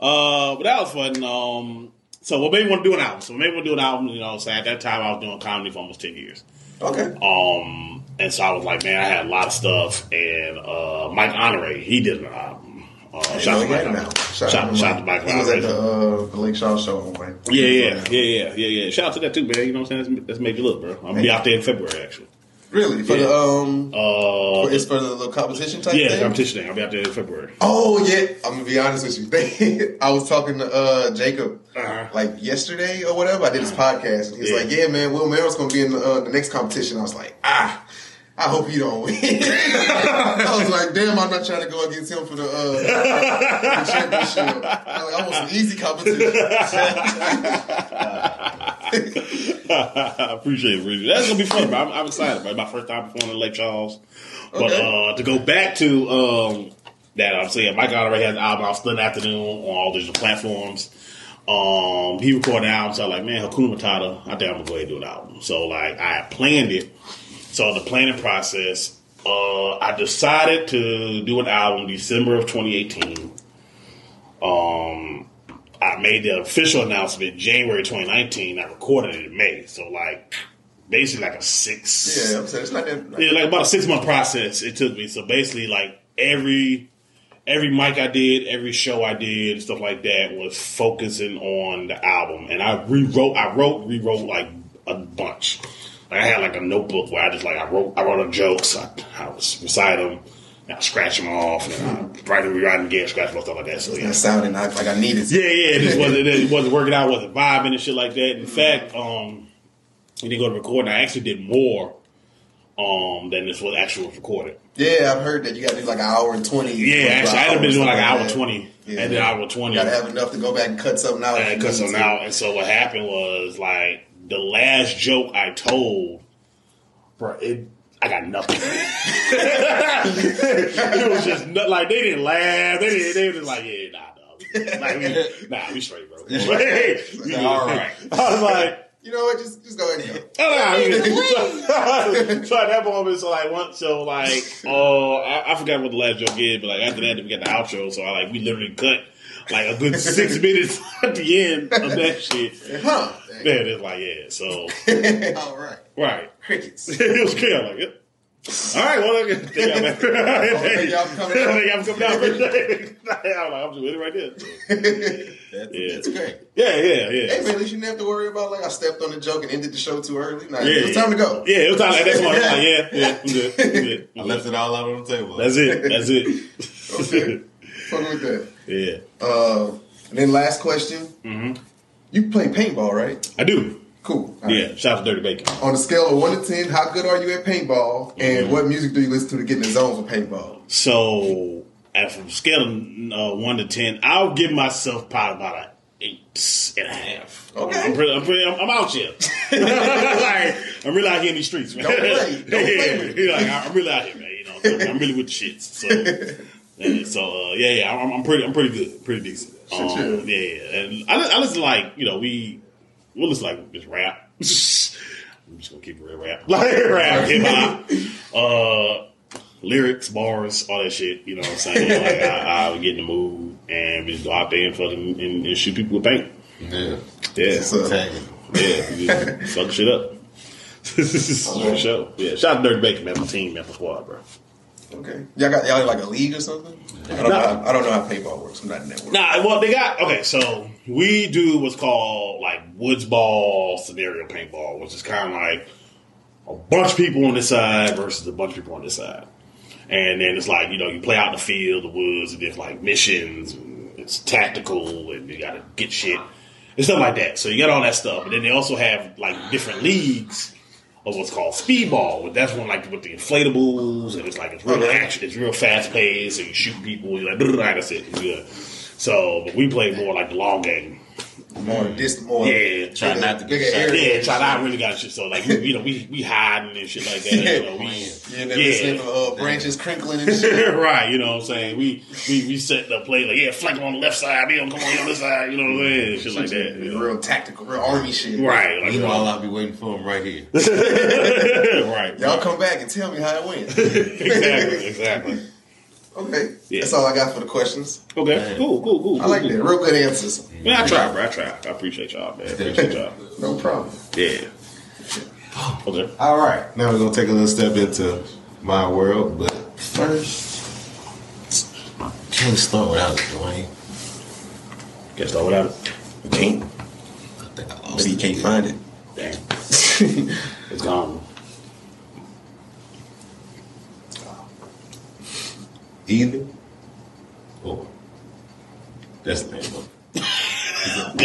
Speaker 3: uh, but that was fun. Um, so me want to do an album? So what made me want to do an album, you know, so at that time I was doing comedy for almost 10 years.
Speaker 1: Okay.
Speaker 3: Um, and so I was like, man, I had a lot of stuff. And uh, Mike Honore, he did an album. Uh, shout out to Mike
Speaker 1: now.
Speaker 3: Honore.
Speaker 1: Shout,
Speaker 3: Shout,
Speaker 1: out
Speaker 3: shout out to Mike
Speaker 1: He was at the, uh, the Lake Charles show.
Speaker 3: Yeah, yeah, yeah, yeah, yeah, yeah. Shout out to that too, man. You know what I'm saying? That's, that's made you look, bro. I'm gonna be out there in February, actually.
Speaker 1: Really? For
Speaker 3: Yeah.
Speaker 1: the um,
Speaker 3: Uh,
Speaker 1: it's for the little competition type
Speaker 3: yeah,
Speaker 1: thing.
Speaker 3: competition thing. I'll be out there in February.
Speaker 1: Oh yeah, I'm gonna be honest with you. I was talking to uh, Jacob
Speaker 3: Uh-huh.
Speaker 1: like yesterday or whatever. I did his podcast, and he's
Speaker 3: Yeah.
Speaker 1: like, "Yeah, man, Will Merrill's gonna be in the, uh, the next competition." I was like, "Ah." I hope you don't win. I was like, damn, I'm not trying to go against him for the, uh, the championship. I, was like, I want some easy competition.
Speaker 3: I appreciate it, Bridget. That's gonna be fun, bro. I'm, I'm excited, bro. My first time performing in Lake Charles. But
Speaker 1: Okay.
Speaker 3: uh, to go back to um, that, I'm saying Mike already has an album out Split Afternoon on all digital platforms. Um, he recorded an album, so I'm like, man, Hakuna Matata. I think I'm gonna go ahead and do an album. So like, I planned it. So the planning process, uh, I decided to do an album December of 2018. Um, I made the official announcement January 2019. I recorded it in May. So like basically like a six
Speaker 1: Yeah, I'm saying it's not that.
Speaker 3: yeah, like about a six month process it took me. So basically like every every mic I did, every show I did, stuff like that was focusing on the album. And I rewrote I wrote, rewrote like a bunch. Like I had like a notebook where I just like I wrote I wrote up jokes, I, I was recite them, and I scratch them off, and I write them, rewrite them again, scratch them off, stuff like that. So yeah,
Speaker 1: sounding like like I needed.
Speaker 3: yeah, yeah, it just wasn't it wasn't working out, wasn't vibing and shit like that. In fact, um, we didn't go to recording. I actually did more um than this was actually recorded.
Speaker 1: Yeah, I've heard that you got to do like an hour and twenty.
Speaker 3: Yeah, actually, I had been doing like an hour
Speaker 1: that.
Speaker 3: twenty,
Speaker 1: Yeah.
Speaker 3: and then hour twenty.
Speaker 1: You got to have enough to go back and cut something out.
Speaker 3: and cut something out. And so what happened was like the last joke I told, bro, it I got nothing. it was just not, like they didn't laugh. They didn't. They were just like, yeah, nah, dog. Like, we, nah, we straight, bro. We-
Speaker 2: All right.
Speaker 3: I was like.
Speaker 1: You know what? Just just go ahead and go.
Speaker 3: Oh, no, I mean, so, so at that moment, so like once, so like, oh, I, I forgot what the last joke is, but like after that, we got the outro. So I like we literally cut like a good six minutes at the end of that shit.
Speaker 1: Huh?
Speaker 3: Man, it's like yeah, so
Speaker 1: All right.
Speaker 3: right,
Speaker 1: Crickets.
Speaker 3: it was clear. Like, yep. All right, well, look, think I'm,
Speaker 1: think y'all coming out?
Speaker 3: think I'm coming out. I'm like, I'm just waiting right there.
Speaker 2: That's,
Speaker 3: Yeah.
Speaker 2: that's great.
Speaker 3: Yeah, yeah,
Speaker 1: Hey
Speaker 3: yeah.
Speaker 1: man, at least you didn't have to worry about like I stepped on the joke and ended the show too early. Nah,
Speaker 3: Yeah,
Speaker 1: it was time to go.
Speaker 3: Yeah, it was time. At that point, I'm like, yeah, yeah, I'm good. I'm good.
Speaker 2: I left it all out on the table.
Speaker 3: That's it. That's it.
Speaker 1: Okay. Fuck with that.
Speaker 3: yeah,
Speaker 1: Uh, and then last question.
Speaker 3: Mm-hmm.
Speaker 1: You play paintball, right?
Speaker 3: I do.
Speaker 1: Cool. All right.
Speaker 3: Yeah, shout out to Dirty Bacon.
Speaker 1: On a scale of one to ten, how good are you at paintball? And what music do you listen to to get in the zone for paintball?
Speaker 3: So, at from scale of uh, one to ten, I'll give myself probably about an eight and a half.
Speaker 1: Okay.
Speaker 3: I'm pretty. I'm, pretty, I'm, I'm out here. like, I'm really out here in these streets, man.
Speaker 1: Don't play. Don't play.
Speaker 3: Yeah, like, I'm really out here, man. You know, I'm, really with the shits. So, so uh, yeah, yeah, I'm, I'm pretty. I'm pretty good. Pretty decent.
Speaker 1: Shit,
Speaker 3: Um,
Speaker 1: yeah.
Speaker 3: yeah, yeah. And I, li- I listen like you know we we listen like just rap. I'm just gonna keep it real rap, like rap, hip hop, uh, lyrics, bars, all that shit. You know what I'm saying? Like I, I would get in the mood and we just go out there and fucking and, and shoot people with paint.
Speaker 2: Yeah.
Speaker 3: Yeah,
Speaker 1: So-
Speaker 3: yeah, just fuck shit up. this For sure. Yeah, shout out to Dirty Bacon, man, my team, man, my squad, bro.
Speaker 1: Okay. Y'all got y'all in like a league or something? I don't know. How, I don't know how paintball works. I'm not in that world.
Speaker 3: Nah, well, they got okay. So we do what's called like woods ball scenario paintball, which is kind of like a bunch of people on this side versus a bunch of people on this side, and then it's like you know you play out in the field, the woods, and there's like missions. And it's tactical, and you got to get shit and stuff like that. So you got all that stuff, and then they also have like different leagues of what's called speedball. That's one like with the inflatables, and it's like it's real action. It's real fast paced, and you shoot people. You're like, that's it. It's good. So, but we play more like the long game.
Speaker 1: More distant, more
Speaker 3: Yeah,
Speaker 2: Try
Speaker 1: bigger-
Speaker 2: not to get shot.
Speaker 3: Yeah, try not really got shit. So like, we, you know, we we hiding and shit like that. You know, we,
Speaker 1: Yeah, and then listening to
Speaker 3: yeah.
Speaker 1: uh, branches crinkling and shit.
Speaker 3: right, you know what I'm saying? We we we set the play like, yeah, flank on the left side, me on come on the other side, you know what I'm saying? Shit like that. You know?
Speaker 1: Real tactical, real army shit.
Speaker 3: Right, like,
Speaker 2: Meanwhile, I'll be waiting for him right here.
Speaker 3: right.
Speaker 1: Y'all come back and tell me how it went.
Speaker 3: exactly, exactly.
Speaker 1: Okay.
Speaker 3: Yeah.
Speaker 1: That's all I got for the questions.
Speaker 3: Okay, cool, cool, cool.
Speaker 1: I like
Speaker 3: cool.
Speaker 1: that. Real good answers.
Speaker 3: Man, I try, bro. I try. I appreciate y'all, man. Appreciate y'all.
Speaker 1: No problem.
Speaker 3: Yeah. Oh. Okay.
Speaker 2: All right. Now we're going to take a little step into my world, but first, can't start without it, Dwayne.
Speaker 3: Can't start without it.
Speaker 1: Can't.
Speaker 2: I think I lost
Speaker 1: Maybe you can't find it.
Speaker 3: Damn. It's gone.
Speaker 2: Either or. That's the name of it.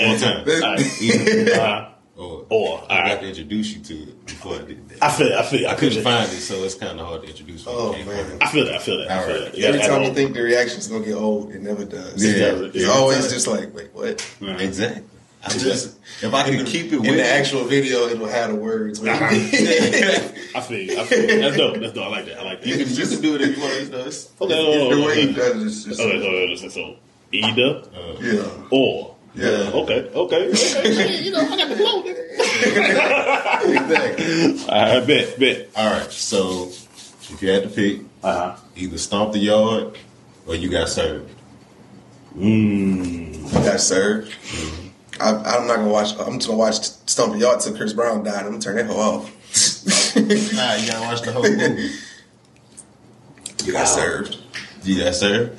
Speaker 2: One time.
Speaker 3: All right.
Speaker 2: Either
Speaker 3: Uh,
Speaker 2: or.
Speaker 3: Or,
Speaker 2: I
Speaker 3: alright.
Speaker 2: got to introduce you to it before I did that.
Speaker 3: I feel it. I feel it.
Speaker 2: I
Speaker 3: I
Speaker 2: couldn't
Speaker 3: it.
Speaker 2: find it, so it's kind of hard to introduce.
Speaker 1: Oh, man.
Speaker 2: it.
Speaker 3: I feel that. I feel that. I feel
Speaker 2: right.
Speaker 3: that.
Speaker 1: Every
Speaker 3: gotta
Speaker 1: time you think the reaction's gonna get old, it never does.
Speaker 2: Yeah.
Speaker 3: Yeah.
Speaker 1: It's always just like, wait, what?
Speaker 3: all-
Speaker 2: Exactly. I just if I can keep it
Speaker 1: in
Speaker 2: with
Speaker 1: the
Speaker 2: me-
Speaker 1: actual video, it will have the words.
Speaker 3: Uh-huh. I feel you. I feel you. That's dope. That's dope. I like that. I like that.
Speaker 2: you can, just do it in place though. It's-
Speaker 3: Okay,
Speaker 1: the
Speaker 3: oh,
Speaker 1: way he
Speaker 3: okay.
Speaker 1: does it is just,
Speaker 3: Okay, so, so, so either
Speaker 1: yeah,
Speaker 3: or.
Speaker 1: yeah,
Speaker 3: Okay, okay, okay. You know, I got the flow.
Speaker 1: exactly.
Speaker 3: I bet, bet.
Speaker 2: All right. So if you had to pick,
Speaker 3: Uh huh.
Speaker 2: either stomp the yard or you got served.
Speaker 3: Mmm.
Speaker 1: Got served. I, I'm not gonna watch. I'm just gonna watch Stomp the Yard till Chris Brown died. I'm gonna turn that whole off.
Speaker 2: Nah, you gotta watch the whole movie.
Speaker 1: You got served.
Speaker 2: You got served.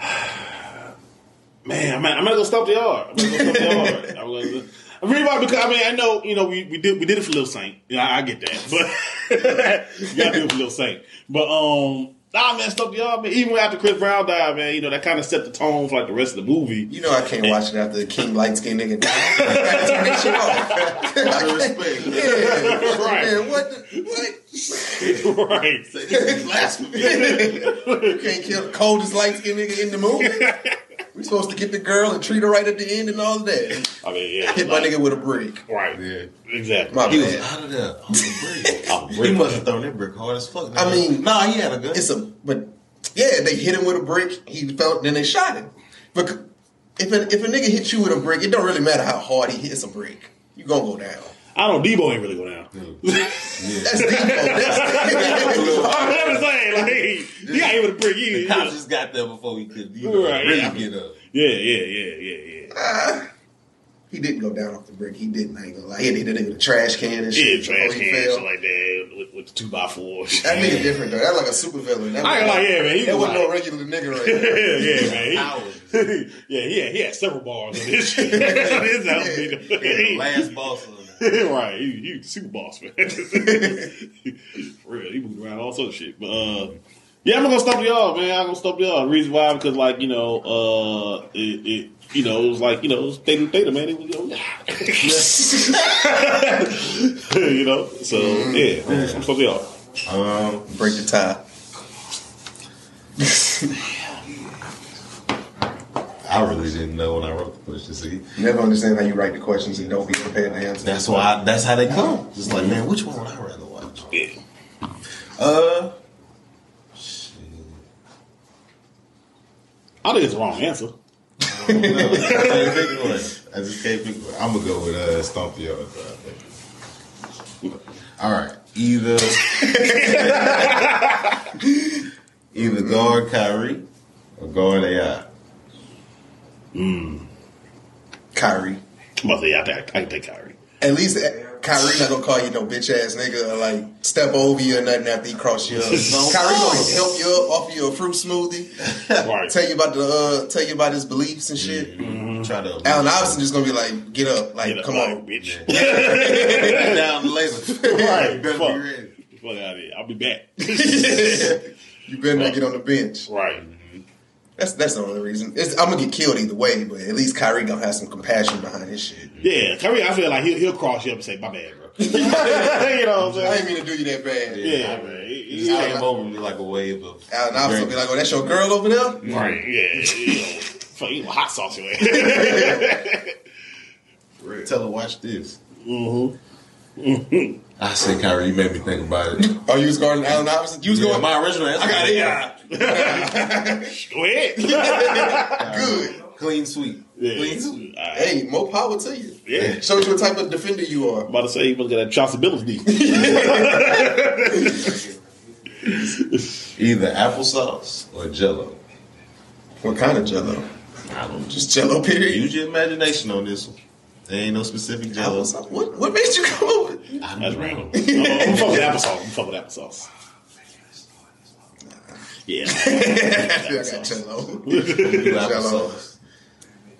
Speaker 3: Man, I'm, I'm not gonna stop the yard. I'm not gonna stop the yard. I'm gonna. I'm really about because I mean I know you know we, we did we did it for Lil Saint. Yeah, I, I get that, but you gotta do it for Lil Saint. But um, nah, man, Stomp the Yard, man. Even after Chris Brown died, man, you know that kind of set the tone for like the rest of the movie.
Speaker 1: You know I can't watch it after the King light skinned nigga died. I gotta turn that shit off.
Speaker 2: Out of respect.
Speaker 1: Yeah,
Speaker 3: Right.
Speaker 1: man, what? The, what?
Speaker 3: right.
Speaker 2: This is blasphemy.
Speaker 1: You can't kill the coldest light skinned nigga in the movie. We supposed to get the girl and treat her right at the end and all of that.
Speaker 3: I mean, yeah,
Speaker 1: Hit my nigga with a brick.
Speaker 3: Right.
Speaker 2: Yeah.
Speaker 3: Exactly.
Speaker 1: My
Speaker 2: He was out of there on the brick.
Speaker 3: brick.
Speaker 2: He must have thrown that brick hard as fuck.
Speaker 1: I mean-
Speaker 2: nah, he had a gun.
Speaker 1: It's a but yeah, they hit him with a brick. He felt, then they shot him. But if a, if a nigga hits you with a brick, it don't really matter how hard he hits a brick. You gonna go down.
Speaker 3: I don't. Debo ain't really go down.
Speaker 2: yeah.
Speaker 1: That's deep. That's
Speaker 3: I'm saying, like he got hit with a brick. He,
Speaker 2: The cops
Speaker 3: know.
Speaker 2: just got there before he could you know,
Speaker 3: Right,
Speaker 2: really
Speaker 3: yeah.
Speaker 2: get up.
Speaker 3: Yeah, yeah, yeah, yeah, yeah.
Speaker 1: He didn't go down off the brick. He didn't. I ain't gonna lie. He hit the nigga with a trash can and shit.
Speaker 3: Yeah, trash can,
Speaker 1: fell.
Speaker 3: shit like that, with, with the two by four.
Speaker 1: That nigga different though. That like a super villain. That
Speaker 3: I ain't like, yeah, man. He
Speaker 1: That
Speaker 3: was
Speaker 1: wasn't no regular nigga right
Speaker 3: yeah,
Speaker 1: there.
Speaker 3: yeah, man.
Speaker 2: Howard.
Speaker 3: He, yeah, he had, he had several bars on this shit. His album
Speaker 2: Yeah,
Speaker 3: beat
Speaker 2: the last boss of
Speaker 3: right, he, he was the super boss, man. For real, he moved around all sorts of shit. But uh, yeah, I'm gonna stop y'all, man. I'm gonna stop y'all. The reason why, because like you know, uh, it, it you know, it was like you know, it was theta theta, man. It was, you know, you know. So yeah, I'm stop y'all.
Speaker 2: Um,
Speaker 1: Break the tie.
Speaker 2: I really didn't know when I wrote the question. See,
Speaker 1: Never understand how you write the questions and don't be prepared to answer.
Speaker 2: that's why. I, that's how they come. Just like, man, which one would I rather watch?
Speaker 3: Yeah.
Speaker 2: Uh, shit.
Speaker 3: I think it's the wrong answer.
Speaker 2: I. I can't pick one. I just can't pick one. I'm gonna go with uh, Stomp the Yard. All right, either either guard Kyrie or guard AI.
Speaker 1: Kyrie.
Speaker 3: I'm about to say, yeah, I, think- I can take Kyrie.
Speaker 1: At least uh, Kyrie not gonna call you no bitch ass nigga or like step over you or nothing after he cross you up. Kyrie gonna help you up, offer you a fruit smoothie,
Speaker 3: Right.
Speaker 1: tell you about the uh, tell you about his beliefs and shit.
Speaker 2: Try to
Speaker 1: Allen Iverson just gonna be like, get up, like
Speaker 3: Get up,
Speaker 1: come
Speaker 3: like,
Speaker 1: on.
Speaker 3: bitch.
Speaker 2: down later.
Speaker 3: Right,
Speaker 2: better
Speaker 3: fuck.
Speaker 2: be ready.
Speaker 3: Fuck out of here. I'll be back.
Speaker 1: you better not get on the bench.
Speaker 3: right.
Speaker 1: That's that's the only reason. It's, I'm gonna get killed either way, but at least Kyrie gonna have some compassion behind his shit.
Speaker 3: Yeah, Kyrie, I feel like he'll, he'll cross you up and say, my bad, bro. you know what I'm
Speaker 1: I
Speaker 3: saying?
Speaker 1: ain't mean to do you that bad.
Speaker 3: Yeah, man. He-
Speaker 2: He
Speaker 3: he-
Speaker 2: just came over me like a wave of.
Speaker 1: Allen Iverson be like, oh, that's your girl over there?
Speaker 3: Right, yeah. You know, fuck, you know, hot sauce your ass.
Speaker 2: Tell her watch this.
Speaker 3: mm-hmm.
Speaker 2: I said, Kyrie, you made me think about it.
Speaker 1: Oh, you was guarding Allen Iverson? You was
Speaker 2: Yeah,
Speaker 1: going,
Speaker 2: my original answer.
Speaker 1: I got it,
Speaker 2: yeah.
Speaker 3: Go ahead.
Speaker 1: good.
Speaker 2: Clean sweep.
Speaker 3: Yeah.
Speaker 2: Clean sweep.
Speaker 3: All right.
Speaker 1: Hey, more power to you.
Speaker 3: Yeah.
Speaker 1: Shows you what type of defender you are.
Speaker 3: I'm about to say, you must get that Chauncey Billups knee.
Speaker 2: Either applesauce or Jello.
Speaker 1: What kind of jello?
Speaker 2: I don't
Speaker 1: Just jello, period?
Speaker 2: use your imagination on this one. There ain't no specific Jello.
Speaker 1: Applesauce. What, what made you come up with
Speaker 3: That's random. I'm I'm fuck with applesauce. I'm fuck with applesauce. Yeah.
Speaker 1: I got jello.
Speaker 2: Do
Speaker 1: Jello.
Speaker 2: applesauce.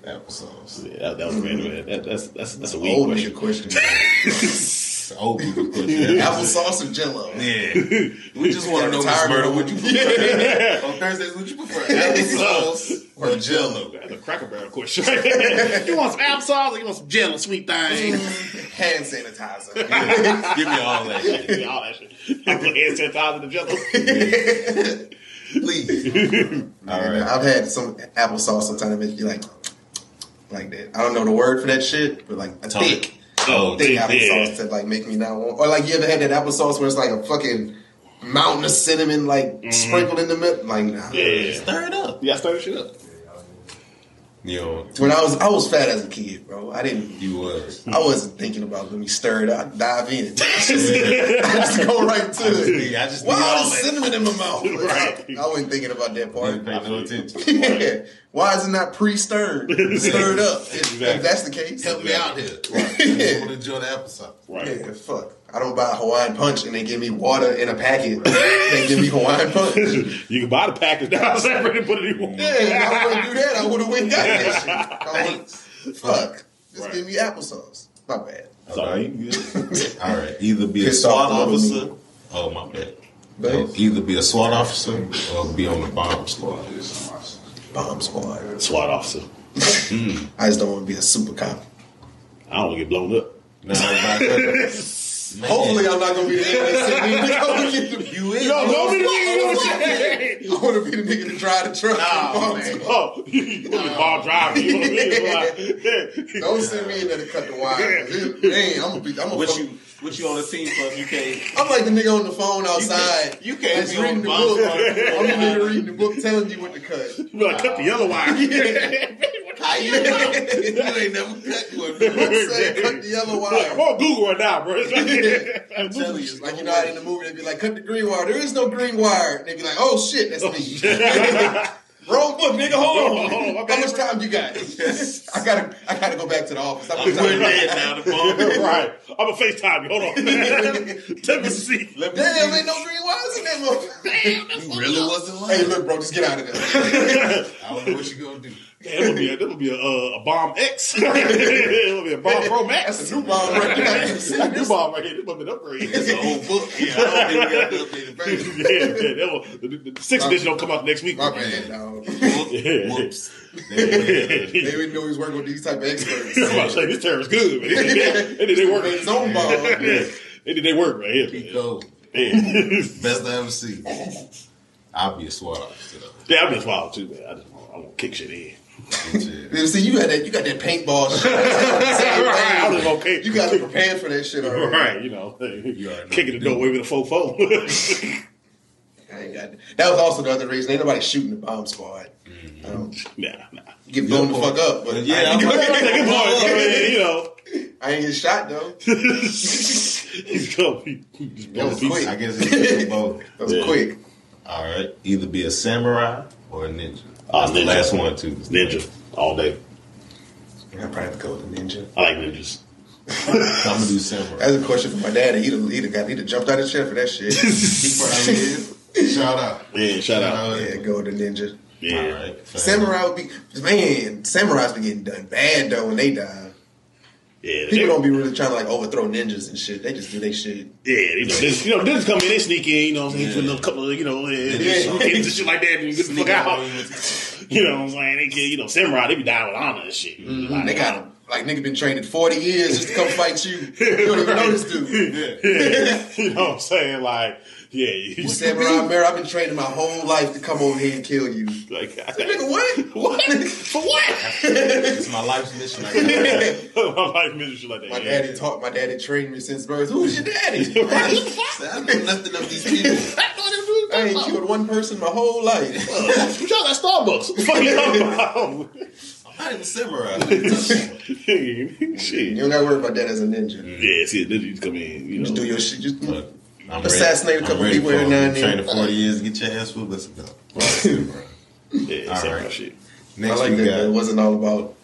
Speaker 2: Applesauce.
Speaker 3: Yeah, that, that was random. That, that's, that's, that's a weak
Speaker 1: Old
Speaker 3: question.
Speaker 1: nigga question.
Speaker 2: It's an old people question.
Speaker 1: Applesauce or jello?
Speaker 2: Yeah. We just want to know, Miss
Speaker 1: Retired
Speaker 2: Murder,
Speaker 1: old.
Speaker 2: what you prefer. On Thursdays, what you prefer? Applesauce or Jello?
Speaker 3: That's a cracker barrel question. you want some applesauce or you want some jello, sweet thing?
Speaker 1: Hand sanitizer.
Speaker 2: Give me all that shit.
Speaker 3: Give me all that shit. I put hand sanitizer in the jello.
Speaker 2: Please. All right.
Speaker 1: I've had some applesauce sometimes that makes you like, like that. I don't know the word for that shit, but like a
Speaker 2: Tony.
Speaker 1: thick,
Speaker 2: Oh, oh
Speaker 1: thick
Speaker 3: yeah.
Speaker 1: applesauce that like make me not want. Or like you ever had that applesauce where it's like a fucking mountain of cinnamon like mm-hmm. sprinkled in the middle? Like nah.
Speaker 3: Yeah.
Speaker 2: Stir it up.
Speaker 3: You gotta stir this shit up.
Speaker 2: Know,
Speaker 1: When I was I was fat as a kid, bro. I didn't.
Speaker 2: you was.
Speaker 1: I wasn't thinking about let me stir it up, dive in. I just go right to it.
Speaker 2: I just
Speaker 1: Why
Speaker 2: all
Speaker 1: the cinnamon in my mouth?
Speaker 3: Right.
Speaker 1: I wasn't thinking about that part.
Speaker 2: Pay no attention.
Speaker 1: Yeah. Why is it not pre-stirred? Stirred up. If, if that's the case.
Speaker 2: Help me out here. Right. I want enjoy the applesauce.
Speaker 3: Right.
Speaker 1: Yeah, fuck. I don't buy Hawaiian Punch and they give me water in a packet. they give me Hawaiian Punch.
Speaker 3: You can buy the package now separate and put it in one.
Speaker 1: Yeah, if I wouldn't do that, I would have went and got that shit. Fuck. Just
Speaker 3: Right.
Speaker 1: give me applesauce. My bad.
Speaker 3: Sorry.
Speaker 2: All right. Either be a SWAT
Speaker 1: off a
Speaker 2: officer. Oh, my bad.
Speaker 1: But oh,
Speaker 2: Either be a SWAT officer or be on the bomb squad.
Speaker 1: bomb squad.
Speaker 3: SWAT officer. Hmm.
Speaker 1: I just don't want to be a super cop.
Speaker 3: I don't want to get blown up.
Speaker 2: No, not good. Man.
Speaker 1: Hopefully, I'm not gonna be the nigga that sent me to go get.
Speaker 2: You is.
Speaker 3: Yo, don't be the nigga
Speaker 1: I
Speaker 3: you know what
Speaker 1: want to be the nigga to oh, drive the truck.
Speaker 2: Nah, man.
Speaker 1: squad.
Speaker 3: Oh, you want to be ball driving. You know what I?
Speaker 1: Don't send me in there to cut the wire. Man, I'm gonna be. I'm gonna.
Speaker 2: What
Speaker 1: fuck-
Speaker 2: you, what you on the team for you can't?
Speaker 1: I'm like the nigga on the phone outside.
Speaker 2: you can't
Speaker 1: that's
Speaker 2: be on
Speaker 1: reading
Speaker 2: the
Speaker 1: the book. I'm the nigga reading the book, telling you what to cut.
Speaker 3: You be like, cut the yellow wire.
Speaker 2: How you ain't never cut one.
Speaker 1: Say cut the yellow
Speaker 3: I'm
Speaker 1: wire?
Speaker 3: on Google right now, bro. It's like,
Speaker 2: I'm telling you,
Speaker 1: Like you know how in the movie they'd be like, cut the green wire. There is no green wire. And they'd be like, oh shit, that's me. Oh, bro, look, nigga, hold on.
Speaker 3: Hold on, hold on, my
Speaker 1: How much time do you got? I gotta, I gotta go back to the office. How much
Speaker 2: Put
Speaker 1: time?
Speaker 2: it in now, the phone.
Speaker 3: right. I'm gonna FaceTime you. Hold on. Let me see.
Speaker 2: Let me
Speaker 1: Damn,
Speaker 2: see.
Speaker 1: ain't no green wires in that motherfucker.
Speaker 2: You really wasn't lying.
Speaker 1: Hey, look, bro, just get out of there.
Speaker 2: I don't know what you gonna do.
Speaker 3: Man, that would be a, that would be a, uh, a bomb X. it would be a bomb Pro Max.
Speaker 1: That's a new bomb right there.
Speaker 3: That's a new bomb right here. This would be an upgrade.
Speaker 2: It's an old book. Yeah, I don't think we got the updated version.
Speaker 3: yeah, man. That will, the, the, the sixth edition don't come out next week.
Speaker 1: My bad, dog.
Speaker 2: Whoops.
Speaker 1: They didn't know he was working with these type of experts.
Speaker 3: I'm about to say this terror's good, man. They did they work.
Speaker 1: His own bomb.
Speaker 3: Yeah. They did they work right here.
Speaker 2: Keep going. Best I ever see. I'll be a SWAT officer though.
Speaker 3: yeah, I'm just wild too, man. I just want, I want to kick shit in.
Speaker 2: Shit.
Speaker 1: See, you got that, you got that paintball shit.
Speaker 3: Right, I was okay.
Speaker 1: You got to prepare for that shit already.
Speaker 3: Right, you know,
Speaker 2: already know
Speaker 3: kicking the
Speaker 2: what to
Speaker 3: door with a faux faux.
Speaker 1: I ain't got that. That was also the other reason. Ain't nobody shooting the bomb squad. Um,
Speaker 3: nah, nah.
Speaker 1: get blown the fuck up, but
Speaker 2: Yeah,
Speaker 1: I,
Speaker 2: I'm
Speaker 1: ain't,
Speaker 2: like-
Speaker 3: Good I mean, you know.
Speaker 1: I ain't get shot though.
Speaker 3: He's going. He's
Speaker 1: That was quick.
Speaker 2: I guess it's both.
Speaker 1: That was
Speaker 3: Yeah.
Speaker 1: quick.
Speaker 2: All right. Either be a samurai or a ninja.
Speaker 3: Ah,
Speaker 2: That's the
Speaker 3: ninja.
Speaker 2: last one too.
Speaker 3: Ninja all day.
Speaker 1: I probably have to go with the ninja.
Speaker 3: I like ninjas.
Speaker 2: I'm gonna do samurai.
Speaker 1: That's a question for my dad. He'd have, he'd have got he'd have jumped out of his chair for that shit.
Speaker 2: He probably. Shout out.
Speaker 3: Yeah, shout out.
Speaker 1: yeah, go with the ninja.
Speaker 3: Yeah.
Speaker 2: All right.
Speaker 1: Samurai would be man. Samurais be getting done bad though when they die.
Speaker 3: Yeah,
Speaker 1: People
Speaker 3: they-
Speaker 1: don't be really trying to like overthrow ninjas and shit. They just do their shit.
Speaker 3: Yeah, you know, this, you know, this come in, they sneak in, you know, what I'm saying,
Speaker 2: Yeah.
Speaker 3: with a couple of, you know, yeah,
Speaker 1: Yeah.
Speaker 3: and shit like that, and get the fuck out. You know what I'm saying? They get, you know, samurai, they be dying with honor and shit. Mm-hmm. Like,
Speaker 1: They got them. like nigga been training forty years just to come fight you. You don't even know this dude.
Speaker 2: Yeah.
Speaker 3: you know what I'm saying? Like, yeah, you
Speaker 1: Samurai Mirror, I've been training my whole life to come over here and kill you.
Speaker 3: like,
Speaker 1: Nigga, what?
Speaker 3: what? For what?
Speaker 2: It's my life's mission. I got.
Speaker 3: My life ministry shit like that.
Speaker 1: My
Speaker 3: yeah.
Speaker 1: daddy taught my daddy trained me since birth. Who's your daddy?
Speaker 3: Right.
Speaker 2: I know nothing of these people.
Speaker 1: I ain't killed one person my whole life.
Speaker 3: You shot at Starbucks. What the fuck you talking about?
Speaker 2: I'm not even samurai.
Speaker 3: Shit.
Speaker 1: You don't gotta worry about that as a ninja.
Speaker 3: Yeah, see, then you come in, you know.
Speaker 1: Just do your shit. Just
Speaker 2: Look, I'm
Speaker 1: Assassinate a couple people every
Speaker 2: for
Speaker 1: now
Speaker 2: it.
Speaker 1: and then.
Speaker 2: Training 40 years to get your ass whooped. Let's go. Samurai.
Speaker 3: Yeah,
Speaker 2: All
Speaker 3: samurai
Speaker 2: right.
Speaker 3: shit.
Speaker 1: I
Speaker 2: Next
Speaker 1: like
Speaker 2: we
Speaker 1: that.
Speaker 2: got.
Speaker 1: It wasn't all about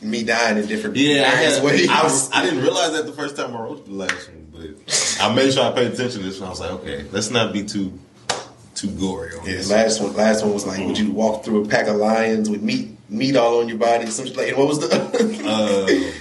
Speaker 1: me dying in different
Speaker 2: Yeah, I, had,
Speaker 1: ways.
Speaker 2: I, was, I didn't realize that the first time I wrote the last one, but I made sure I paid attention to this one. I was like, okay, let's not be too too gory on
Speaker 1: Yeah,
Speaker 2: this.
Speaker 1: last one. Last one was like, would you walk through a pack of lions with meat, meat all on your body? Some like. and What was the?
Speaker 2: Uh,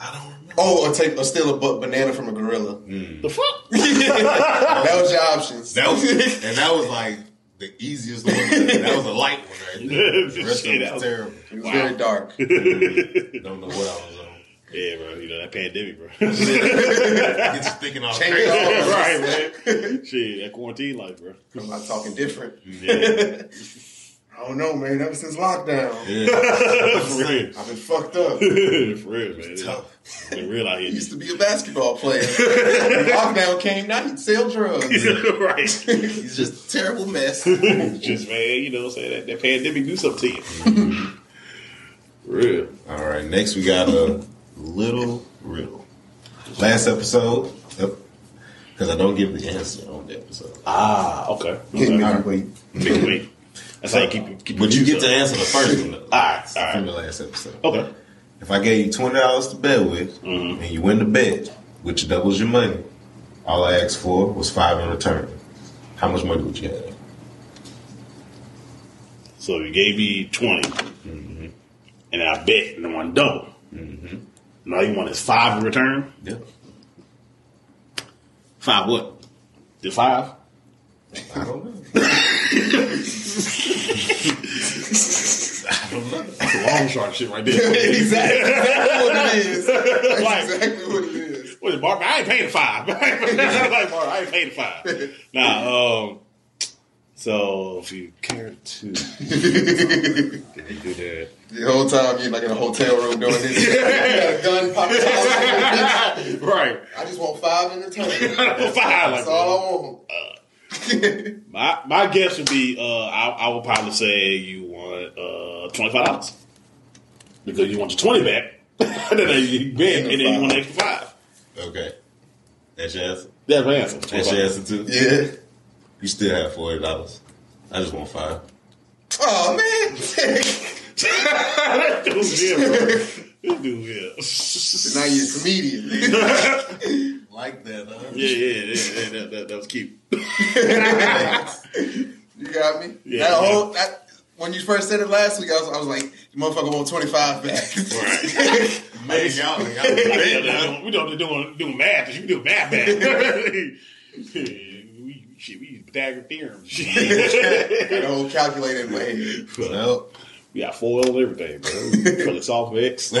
Speaker 2: I don't remember.
Speaker 1: Oh, or take or steal a bu- banana from a gorilla. Hmm.
Speaker 3: The fuck?
Speaker 1: That was your options.
Speaker 2: That was and that was like the easiest one. That was a light one right there. The rest
Speaker 3: Shit,
Speaker 2: of it
Speaker 3: that
Speaker 2: was
Speaker 3: was-
Speaker 2: terrible.
Speaker 1: it was very dark. Mm-hmm.
Speaker 2: Don't know what I was on.
Speaker 3: Yeah, bro. You know that pandemic, bro.
Speaker 2: Get you thinking all
Speaker 1: Change
Speaker 2: crazy.
Speaker 1: all.
Speaker 3: right, man. Shit, that quarantine life, bro.
Speaker 1: I'm not talking different.
Speaker 3: Yeah,
Speaker 1: I don't know, man. Ever since lockdown,
Speaker 2: Yeah.
Speaker 3: for real,
Speaker 1: I've been fucked up.
Speaker 3: for real, man.
Speaker 2: Tough.
Speaker 3: Been real out
Speaker 1: I
Speaker 3: here.
Speaker 1: used to be a basketball player. lockdown came, now he'd sell drugs.
Speaker 3: right.
Speaker 2: He's just a terrible mess.
Speaker 3: Just man, you know, what I'm saying that, that pandemic do something to you. real.
Speaker 2: All right, next we got a little riddle. Last episode, because I don't give the answer on the episode.
Speaker 3: Ah, okay.
Speaker 1: Me
Speaker 3: okay.
Speaker 1: if you wait.
Speaker 3: Big wait. That's how you keep, uh, keep
Speaker 2: But you get to answer the first one
Speaker 3: All right, all right.
Speaker 2: from the last episode.
Speaker 3: Okay.
Speaker 2: If I gave you twenty dollars to bet with,
Speaker 3: Mm-hmm.
Speaker 2: and you win the bet, which doubles your money, all I asked for was five in return. How much money would you have?
Speaker 3: So you gave me 20, mm-hmm. and I bet, and I won double. Mm-hmm. Now you want is five in return?
Speaker 2: Yep.
Speaker 3: Five what? The five?
Speaker 2: I don't know. I don't know.
Speaker 3: That's a long shot shit right there.
Speaker 1: exactly, exactly what it is. That's
Speaker 3: Like-
Speaker 1: exactly what it is.
Speaker 3: What is Mark? I ain't paying five. like Mark, I ain't paying five. Nah, um, so if you care to, do that.
Speaker 1: The whole time you're like in a hotel room doing this. you got a gun popping out.
Speaker 3: Right.
Speaker 1: I just want five in the return.
Speaker 3: five.
Speaker 1: That's
Speaker 3: Like,
Speaker 1: all I want.
Speaker 3: my my guess would be, uh, I, I would probably say you want uh twenty five dollars because you want your twenty back, and then you bet, and then you want an extra five.
Speaker 2: Okay. That's your answer.
Speaker 3: That's my answer.
Speaker 2: That's your answer too.
Speaker 1: yeah.
Speaker 2: You still have forty dollars. I just want five.
Speaker 1: Oh man.
Speaker 3: This dude here, bro. This dude here.
Speaker 1: now you're a comedian.
Speaker 2: Like that, huh?
Speaker 3: Yeah, yeah, yeah, yeah that, that, that was cute.
Speaker 1: you got me?
Speaker 3: Yeah.
Speaker 1: That whole that, when you first said it last week, I was, I was like, you motherfucker want 25 back.
Speaker 3: Right.
Speaker 2: Man, y'all, y'all
Speaker 3: we don't doing doing math. Cuz you do math back. we shit, we use Pythagorean theorem.
Speaker 1: That whole calculator in my head.
Speaker 2: Well,
Speaker 3: we got foil and everything, bro. Fill it off X.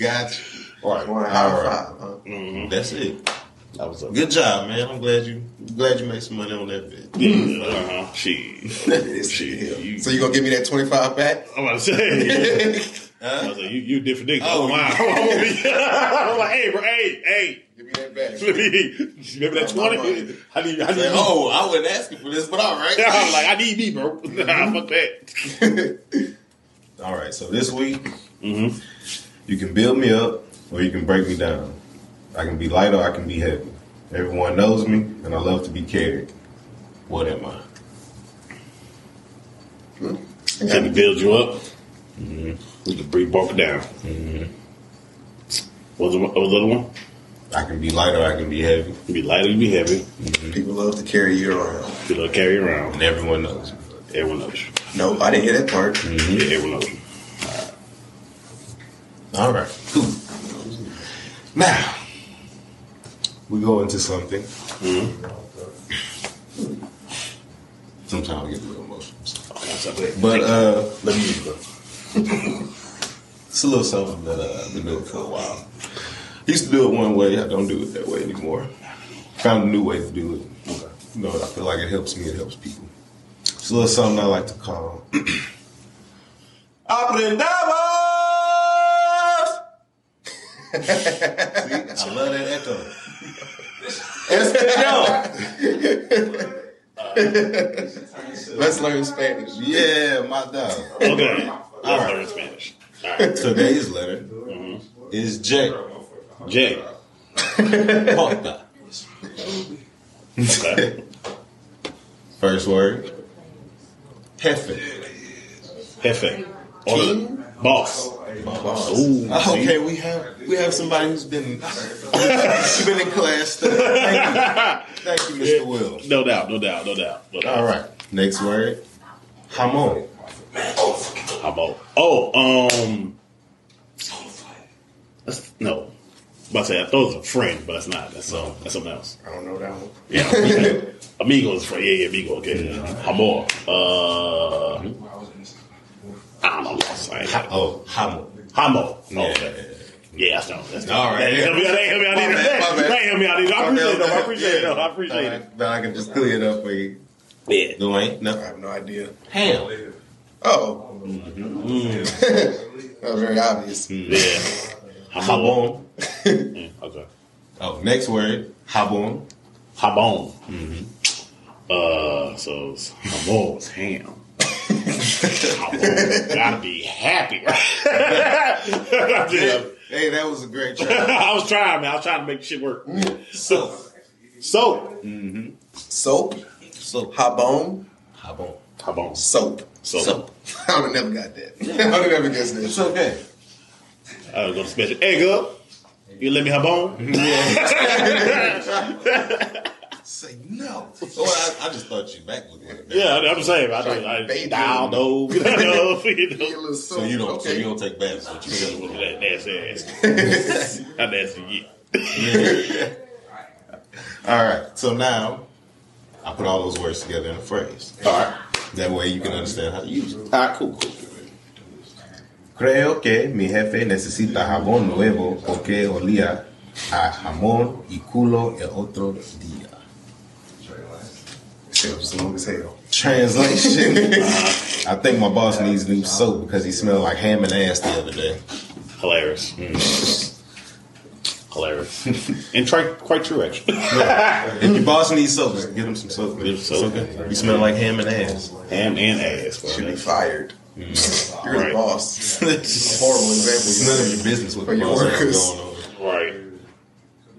Speaker 2: gotcha.
Speaker 3: Right.
Speaker 1: One high
Speaker 2: All right.
Speaker 1: five, huh?
Speaker 2: That's it.
Speaker 3: That was a
Speaker 2: Good job, man. I'm glad you glad you made some money on that bit.
Speaker 3: yeah, uh-huh. Shit. Shit. You,
Speaker 1: So you gonna give me that 25 back?
Speaker 3: I'm about to say. I
Speaker 2: Huh?
Speaker 3: was like, you, you a different nigga.
Speaker 2: Oh,
Speaker 3: Oh, wow. I'm like, hey, bro, hey, hey.
Speaker 1: Give me that back.
Speaker 3: Let me, remember that 20?
Speaker 1: money.
Speaker 3: I need, I need,
Speaker 2: Say, oh, I wasn't asking for this, but all right.
Speaker 3: I'm like, I need me, bro. Nah, fuck that.
Speaker 2: All right, so this week
Speaker 3: Mm-hmm.
Speaker 2: you can build me up or you can break me down. I can be light or I can be heavy. Everyone knows me, and I love to be carried. What am I?
Speaker 3: Can we build you up? Mm-hmm. We can breathe, walk down.
Speaker 2: Mm-hmm.
Speaker 3: What's the, what was the other one?
Speaker 2: I can be light or I can be heavy,
Speaker 3: You be light or you be heavy.
Speaker 1: People love to carry you around.
Speaker 3: You know, carry around.
Speaker 2: and everyone knows.
Speaker 3: Everyone knows.
Speaker 1: No, I didn't hear that part.
Speaker 3: Yeah, everyone knows you.
Speaker 2: All right, cool. Now we go into something. Sometimes I get a little emotional,
Speaker 3: But so let
Speaker 2: uh,
Speaker 3: me use it.
Speaker 2: It's a little something that uh, I've been doing for a while. Used to do it one way. I don't do it that way anymore. Found a new way to do it.
Speaker 3: Okay.
Speaker 2: You know, I feel like it helps me. It helps people. It's a little something I like to call Aprendamos. See, I love that echo.
Speaker 1: Let's learn Spanish.
Speaker 2: Yeah, my dog.
Speaker 3: Okay. I'll learn Spanish. All right.
Speaker 2: Today's letter mm-hmm. is J.
Speaker 3: J.
Speaker 2: Porta.
Speaker 3: Okay.
Speaker 2: First word. Jefe.
Speaker 3: Jefe. Or boss.
Speaker 2: Oh, okay, we have we have somebody who's been who's been in class. Thank you, Thank you Mr. Will.
Speaker 3: No doubt, no doubt, no doubt. No doubt.
Speaker 2: All right, next word.
Speaker 3: How about? Oh, um, that's, no. I'm about to say I thought it was a friend, but it's not. That's um, that's something else.
Speaker 1: I don't know that one.
Speaker 3: Yeah, amigo is friend. Yeah, yeah, amigo. Okay, amor. Uh, I don't know. What I'm saying.
Speaker 2: Oh, jamon.
Speaker 3: Hamo.
Speaker 2: Yeah.
Speaker 3: Okay. Yeah, that's no. That's
Speaker 2: All right.
Speaker 3: That help me out. That help me out. Either.
Speaker 1: bad, my bad.
Speaker 3: That help me out. I appreciate it. I appreciate it. though. I appreciate it.
Speaker 2: But I can just clear it up for you.
Speaker 3: Yeah.
Speaker 2: Dwayne, no.
Speaker 1: I have no idea.
Speaker 2: Ham.
Speaker 1: Oh. that was very obvious.
Speaker 3: Yeah. Yeah, Okay.
Speaker 2: Oh, next word, jabon.
Speaker 3: Habon. Uh, so Habon is ham. Habon gotta be happy. Yeah.
Speaker 2: Hey, that was a great try.
Speaker 3: I was trying, man. I was trying to make shit work.
Speaker 2: So,
Speaker 3: So,
Speaker 1: Soap, mm-hmm.
Speaker 2: so
Speaker 1: habon,
Speaker 2: jabon.
Speaker 3: Habon.
Speaker 1: soap.
Speaker 3: So,
Speaker 2: So,
Speaker 1: I would have never got that. I would have never guessed
Speaker 2: it's
Speaker 1: that.
Speaker 2: okay.
Speaker 3: I was gonna special. Hey, girl, you let me Habon?
Speaker 2: Say no. Oh, I, I just thought you back with it.
Speaker 3: Yeah, I'm just saying. I, do, I
Speaker 1: Baby.
Speaker 3: dial no, you know, you know.
Speaker 1: Get a little soap.
Speaker 2: So you don't. So you don't take baths. What you said.
Speaker 3: Look at that nasty ass. How nasty you get?
Speaker 2: All right. So now, I put all those words together in a phrase.
Speaker 3: All right.
Speaker 2: That way you can understand how to use it.
Speaker 3: All right, cool, cool.
Speaker 2: Creo que mi jefe necesita jabón nuevo porque olía a jamón y culo el otro día.
Speaker 1: Shit was long as hell.
Speaker 2: Translation: I think my boss needs new soap because he smelled like ham and ass the other day.
Speaker 3: Hilarious. Mm. Hilarious. and try, quite true, actually.
Speaker 2: If your boss needs soap, just get him some soap.
Speaker 3: Get him
Speaker 2: It's
Speaker 3: soap.
Speaker 2: okay. You smell like ham and ass.
Speaker 3: Ham and ass, bro.
Speaker 1: Should be fired. Mm. You're
Speaker 3: Right.
Speaker 1: the boss.
Speaker 2: it's a
Speaker 1: Horrible example.
Speaker 2: none of your business what
Speaker 1: For your
Speaker 2: boss
Speaker 1: workers.
Speaker 2: going on.
Speaker 3: Right.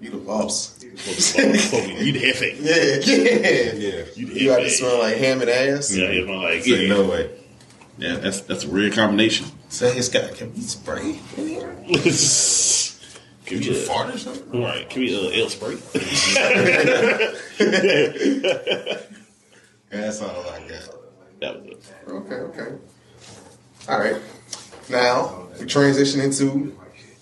Speaker 1: You're the boss.
Speaker 3: You the jefe.
Speaker 1: Yeah, yeah.
Speaker 2: Yeah.
Speaker 3: You the
Speaker 1: You got to smell like ham and ass.
Speaker 3: Yeah, yeah, man, like,
Speaker 2: Say
Speaker 3: yeah,
Speaker 2: no way.
Speaker 3: yeah, that's that's a weird combination.
Speaker 2: Say, hey, Scott, can we spray in here?
Speaker 3: Can we
Speaker 2: you
Speaker 3: uh,
Speaker 2: fart or something?
Speaker 3: Right, can we uh, L spray?
Speaker 2: That's all I got.
Speaker 3: that was it.
Speaker 1: Okay, okay. All right. Now we transition into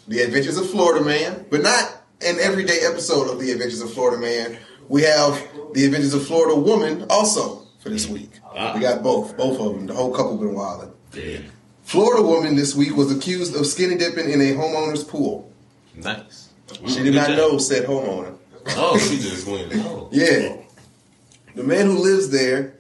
Speaker 1: the Adventures of Florida Man, but not an everyday episode of the Adventures of Florida Man. We have the Adventures of Florida Woman also for this week.
Speaker 3: Ah.
Speaker 1: We got both, both of them. The whole couple been wilding.
Speaker 3: Yeah.
Speaker 1: Florida woman this week was accused of skinny dipping in a homeowner's pool.
Speaker 2: Nice.
Speaker 1: She did not know said homeowner.
Speaker 2: Oh, she just went. Oh.
Speaker 1: Yeah. The man who lives there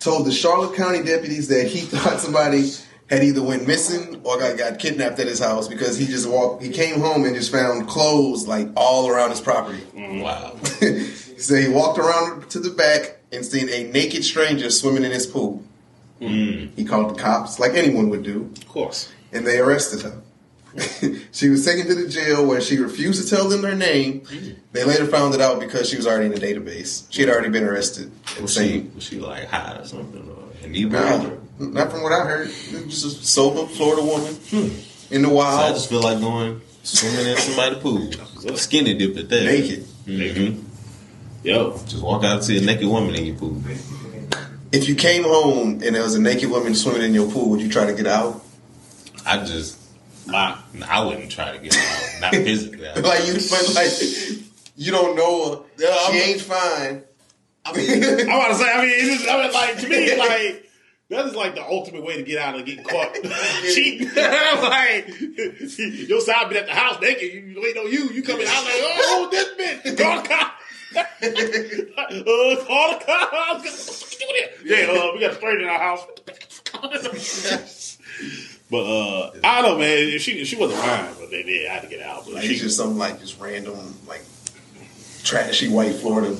Speaker 1: told the Charlotte County deputies that he thought somebody had either went missing or got, got kidnapped at his house because he just walked he came home and just found clothes like all around his property.
Speaker 2: Mm,
Speaker 1: wow. so he walked around to the back and seen a naked stranger swimming in his pool. Mm. He called the cops like anyone would do
Speaker 3: Of course.
Speaker 1: and they arrested her. she was taken to the jail where she refused to tell them her name. Mm. They later found it out because she was already in the database. She had already been arrested. And
Speaker 2: Was she, was she like hot or something? Or
Speaker 1: nah,
Speaker 2: inebriated?
Speaker 1: Not from what I heard. Just a sober Florida woman in the wild.
Speaker 2: I just feel like going swimming in somebody's pool. Skinny dip at that.
Speaker 1: naked.
Speaker 2: hmm
Speaker 3: Yo.
Speaker 2: Just walk out and see a naked woman in your pool.
Speaker 1: If you came home and there was a naked woman swimming in your pool, would you try to get out?
Speaker 2: I just,
Speaker 3: My
Speaker 2: I wouldn't try to get out. Not physically.
Speaker 1: Like you, but like you don't know her.
Speaker 2: Yeah, I'm-
Speaker 1: she ain't fine.
Speaker 2: I mean,
Speaker 3: I want to say, I mean, it's just, I mean, like to me, like that is like the ultimate way to get out of getting caught cheating. like your side been at the house naked, you waiting on you, you coming out like, oh, this bitch, call the cops. uh, call the cops. What you doing here? Yeah, uh, we got a stranger in our house. but uh, I don't know, man. If she she wasn't lying, but they did have to get out. But
Speaker 1: Like
Speaker 3: she,
Speaker 1: just some like just random like trashy white Florida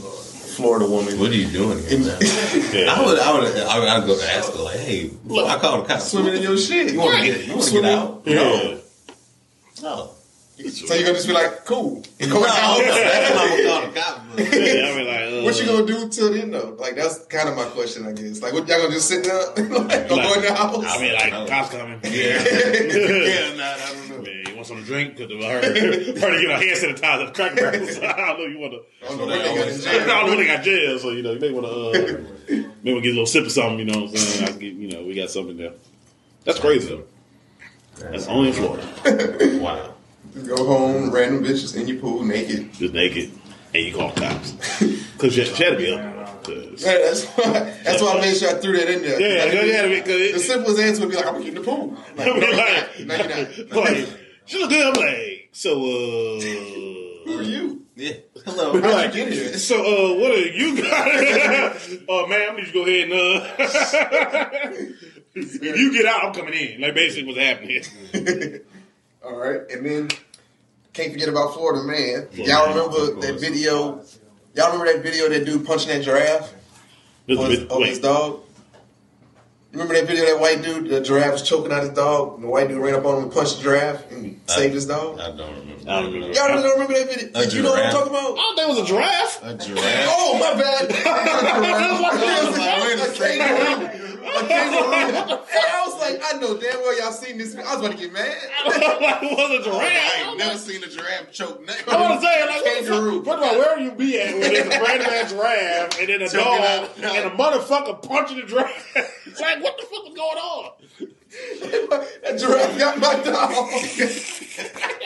Speaker 1: Florida woman.
Speaker 2: what are you doing here?
Speaker 3: yeah.
Speaker 2: I would, I would, I would, I'd go ask her like, "Hey, look, I called the cops.
Speaker 1: Swimming in your shit.
Speaker 2: You want to get, you want to get out?
Speaker 3: yeah.
Speaker 2: No, no.
Speaker 1: So you're gonna just be like, cool. Go
Speaker 2: No,
Speaker 1: out.
Speaker 2: that's what I'm gonna call the cops.
Speaker 3: Yeah, like, uh,
Speaker 1: What you gonna do till then though? Like that's kind of my question, I guess. Like, what y'all gonna just sit there, like, go
Speaker 3: Like,
Speaker 1: in the house?
Speaker 3: I mean, like, cops coming.
Speaker 2: Yeah, yeah, nah, I don't know.
Speaker 3: Man, you want something to drink? Because I heard, heard to get a hand sanitizer, crack barrels. I don't know you want to.
Speaker 1: I don't know what they got jail.
Speaker 3: don't know they got jail, so you know you may want to uh, maybe we'll get a little sip of something. You know what I'm saying? I get, you know, we got something there. That's crazy though. That's only in Florida.
Speaker 2: Wow.
Speaker 1: Just go home, random bitches in your pool naked.
Speaker 3: Just naked, and you call cops because she, she had to be up.
Speaker 1: Yeah, that's why. That's why I made sure I threw that in there.
Speaker 3: Yeah,
Speaker 1: Like,
Speaker 3: yeah, yeah, because it-
Speaker 1: the simplest answer would be like, I'm gonna get in the pool. Like,
Speaker 3: I mean,
Speaker 1: no, you're
Speaker 3: like,
Speaker 1: not. No, you're not.
Speaker 3: Like, she look good. I'm like, so uh.
Speaker 1: Who are you?
Speaker 2: Yeah. Hello.
Speaker 1: How'd
Speaker 3: Like,
Speaker 1: you get here?
Speaker 3: So, uh, what are you got? Oh, uh, ma'am, need you go ahead and, uh, if you get out, I'm coming in. Like, basically what's happening.
Speaker 1: All right, and then can't forget about Florida man.
Speaker 3: Florida
Speaker 1: y'all
Speaker 2: Man,
Speaker 1: remember that video? Y'all remember that video that dude punching that giraffe
Speaker 3: This
Speaker 1: on his,
Speaker 3: bit-
Speaker 1: on his dog? You remember that video of that white dude? The giraffe was choking out his dog, and the white dude ran up on him and punched the giraffe and saved his dog.
Speaker 2: I don't remember.
Speaker 3: I don't remember.
Speaker 1: Y'all really don't remember that video?
Speaker 2: A
Speaker 1: you know what I'm talking about?
Speaker 3: don't think it was a giraffe.
Speaker 2: A giraffe.
Speaker 1: Oh my bad.
Speaker 2: Wait a
Speaker 1: A kangaroo. A kangaroo. And I was like, I know damn well y'all seen this. I was about to get mad.
Speaker 3: like, it was a giraffe.
Speaker 2: I ain't never seen a giraffe choke nothing.
Speaker 3: I want to say, like, what the
Speaker 1: Kangaroo.
Speaker 3: fuck- First of all, where you be at when there's a random ass giraffe and then a
Speaker 2: Choking
Speaker 3: dog
Speaker 2: out-
Speaker 3: and a motherfucker punching the giraffe? It's like, what the fuck is going on?
Speaker 1: That giraffe got my dog.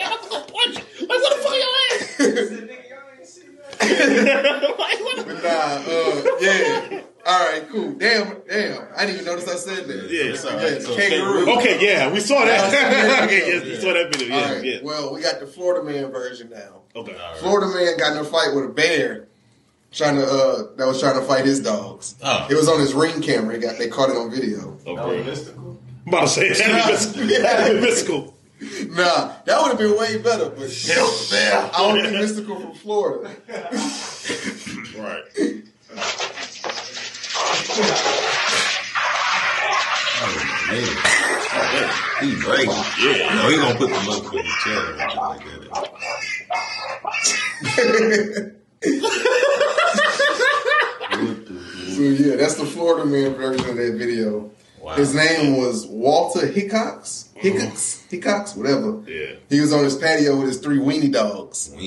Speaker 3: I'm gonna punch you. Like, what the fuck y'all at? like, what the
Speaker 1: Nah, uh, yeah. All right, cool. Damn, damn. I didn't even notice I said that.
Speaker 3: Yeah,
Speaker 2: It's all
Speaker 1: Yeah.
Speaker 2: So
Speaker 1: kangaroo.
Speaker 3: Okay, yeah, we saw that. Okay, yes, we saw that video. Yeah,
Speaker 1: right.
Speaker 3: yeah.
Speaker 1: Well, we got the Florida man version now.
Speaker 3: Okay.
Speaker 1: Florida man got in a fight with a bear, trying to uh, that was trying to fight his dogs.
Speaker 2: Oh.
Speaker 1: It was on his ring camera. He got they caught it on video.
Speaker 3: Okay. I'm about to say that.
Speaker 1: Yeah.
Speaker 3: mystical.
Speaker 1: Nah, that would have been way better. But
Speaker 2: Help.
Speaker 1: I don't think mystical from Florida.
Speaker 3: Right.
Speaker 2: He break. Yeah. No, he gonna put the motherfucking chair or anything like that.
Speaker 1: So yeah, that's the Florida man version of that video.
Speaker 2: Wow.
Speaker 1: His name was Walter Hickox. Hickox? Hickox? Whatever.
Speaker 3: Yeah.
Speaker 1: He was on his patio with his three weenie dogs.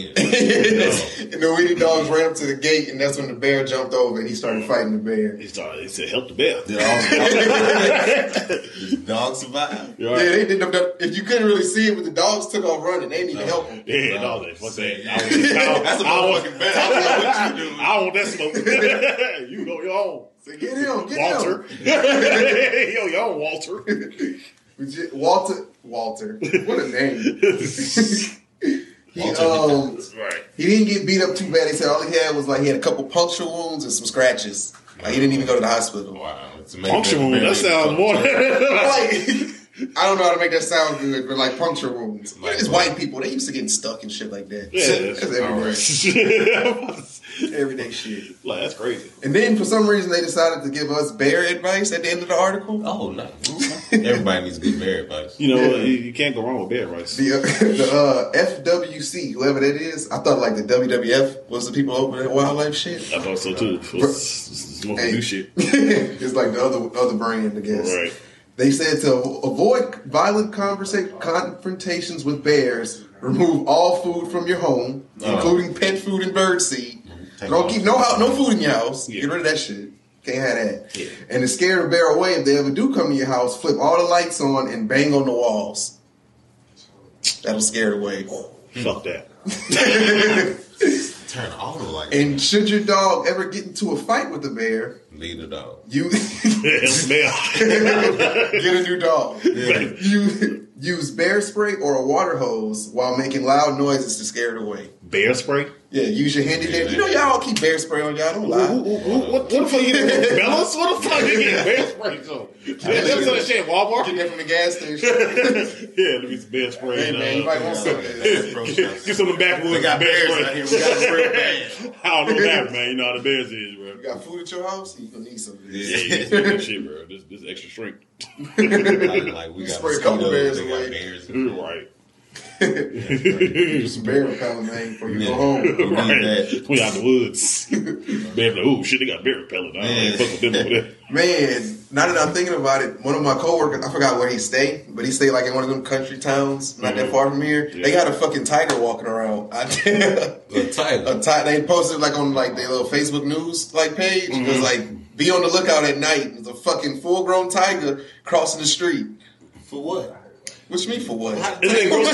Speaker 1: And the weenie dogs ran up to the gate, and that's when the bear jumped over and he started mm-hmm. fighting the bear.
Speaker 3: He started. He said, "Help the bear."
Speaker 2: The dog survive?
Speaker 3: You
Speaker 1: Yeah, they did. If you couldn't really see it, but the dogs took off running. They didn't even help him.
Speaker 3: Yeah, no. Fuck that. I I
Speaker 2: That's a motherfucking bear. I don't know what you do.
Speaker 3: I want that smoke. you go your own.
Speaker 1: Say, get him, get
Speaker 3: Walter.
Speaker 1: him.
Speaker 3: Yo, own Walter.
Speaker 1: Walter. Walter. What a name. he,
Speaker 2: Walter
Speaker 1: um,
Speaker 3: right.
Speaker 1: he didn't get beat up too bad. He said all he had was like he had a couple puncture wounds and some scratches. Like he didn't even go to the hospital.
Speaker 2: Wow.
Speaker 3: Puncture wound. That sounds more.
Speaker 1: like I don't know how to make that sound good, but like puncture wounds.
Speaker 2: Like
Speaker 1: it's white people. They used to getting stuck and shit like that.
Speaker 3: Yeah,
Speaker 1: that's
Speaker 3: that's-
Speaker 1: everyday,
Speaker 2: Alright.
Speaker 1: everyday shit.
Speaker 3: like that's crazy.
Speaker 1: And then for some reason they decided to give us bear advice at the end of the article.
Speaker 2: Oh no. Everybody needs good bear advice.
Speaker 3: You know,
Speaker 1: Yeah.
Speaker 3: you, you can't go wrong with bear rice.
Speaker 1: The, uh, the uh, FWC, whoever that is, I thought like the WWF was the people over that wildlife shit.
Speaker 3: I thought so too. It's, it's more
Speaker 1: Hey.
Speaker 3: new shit.
Speaker 1: it's like the other other brand, I guess.
Speaker 3: Right.
Speaker 1: They said to avoid violent conversa- confrontations with bears, remove all food from your home,
Speaker 2: Oh.
Speaker 1: including pet food and bird seed.
Speaker 2: Take
Speaker 1: Don't keep no no food in your house.
Speaker 3: Yeah.
Speaker 1: Get rid of that shit. Can't have that.
Speaker 3: Yeah.
Speaker 1: And to scare the bear away, if they ever do come to your house, flip all the lights on and bang on the walls. That'll scare it away.
Speaker 3: Fuck that.
Speaker 2: Turn all the lights.
Speaker 1: And should your dog ever get into a fight with the bear,
Speaker 2: Lead the dog.
Speaker 1: you
Speaker 3: bear.
Speaker 1: get a new dog.
Speaker 2: Yeah.
Speaker 1: You use bear spray or a water hose while making loud noises to scare it away.
Speaker 3: bear spray.
Speaker 1: Yeah, use your handy dandy. You know y'all keep bear spray on y'all. Don't
Speaker 3: Who-
Speaker 1: lie.
Speaker 3: who- who- What, what the fuck you get? Bellas? What the fuck you get bear spray from? Yeah, that's that shit at Walmart.
Speaker 1: Get that from the gas station.
Speaker 3: Yeah, let me some bear spray.
Speaker 1: hey
Speaker 3: and,
Speaker 1: man, you might want some of that.
Speaker 3: get, get some of the backwoods
Speaker 2: We got
Speaker 3: bear
Speaker 2: bears
Speaker 3: spray.
Speaker 2: out here. We got real bad.
Speaker 3: I don't know that, man. You know how the bears is, bro.
Speaker 1: You got food at your house? You gonna need some of this.
Speaker 3: Yeah, you get some of that shit, bro. This, this extra strength.
Speaker 2: Like, like we got
Speaker 1: spray a couple bears
Speaker 2: mosquitoes, they got
Speaker 1: away.
Speaker 2: bears.
Speaker 3: Right.
Speaker 1: Use some bear repellent, man, before you go home.
Speaker 2: We need
Speaker 3: right.
Speaker 2: that.
Speaker 3: We out the woods. Bear like, oh shit, they got bear repellent. I don't
Speaker 2: Man.
Speaker 3: fuck with them over there.
Speaker 1: Man, now that I'm thinking about it, one of my coworkers, I forgot where he stayed, but he stayed like in one of them country towns, not that mm-hmm. far from here. They got a fucking tiger walking around. I-
Speaker 2: The tiger.
Speaker 1: a ti- they posted like on like their little Facebook news like page. It was mm-hmm. like, be on the lookout at night. There's a fucking full grown tiger crossing the street.
Speaker 2: For what?
Speaker 1: What you mean for what?
Speaker 3: Isn't it Grosse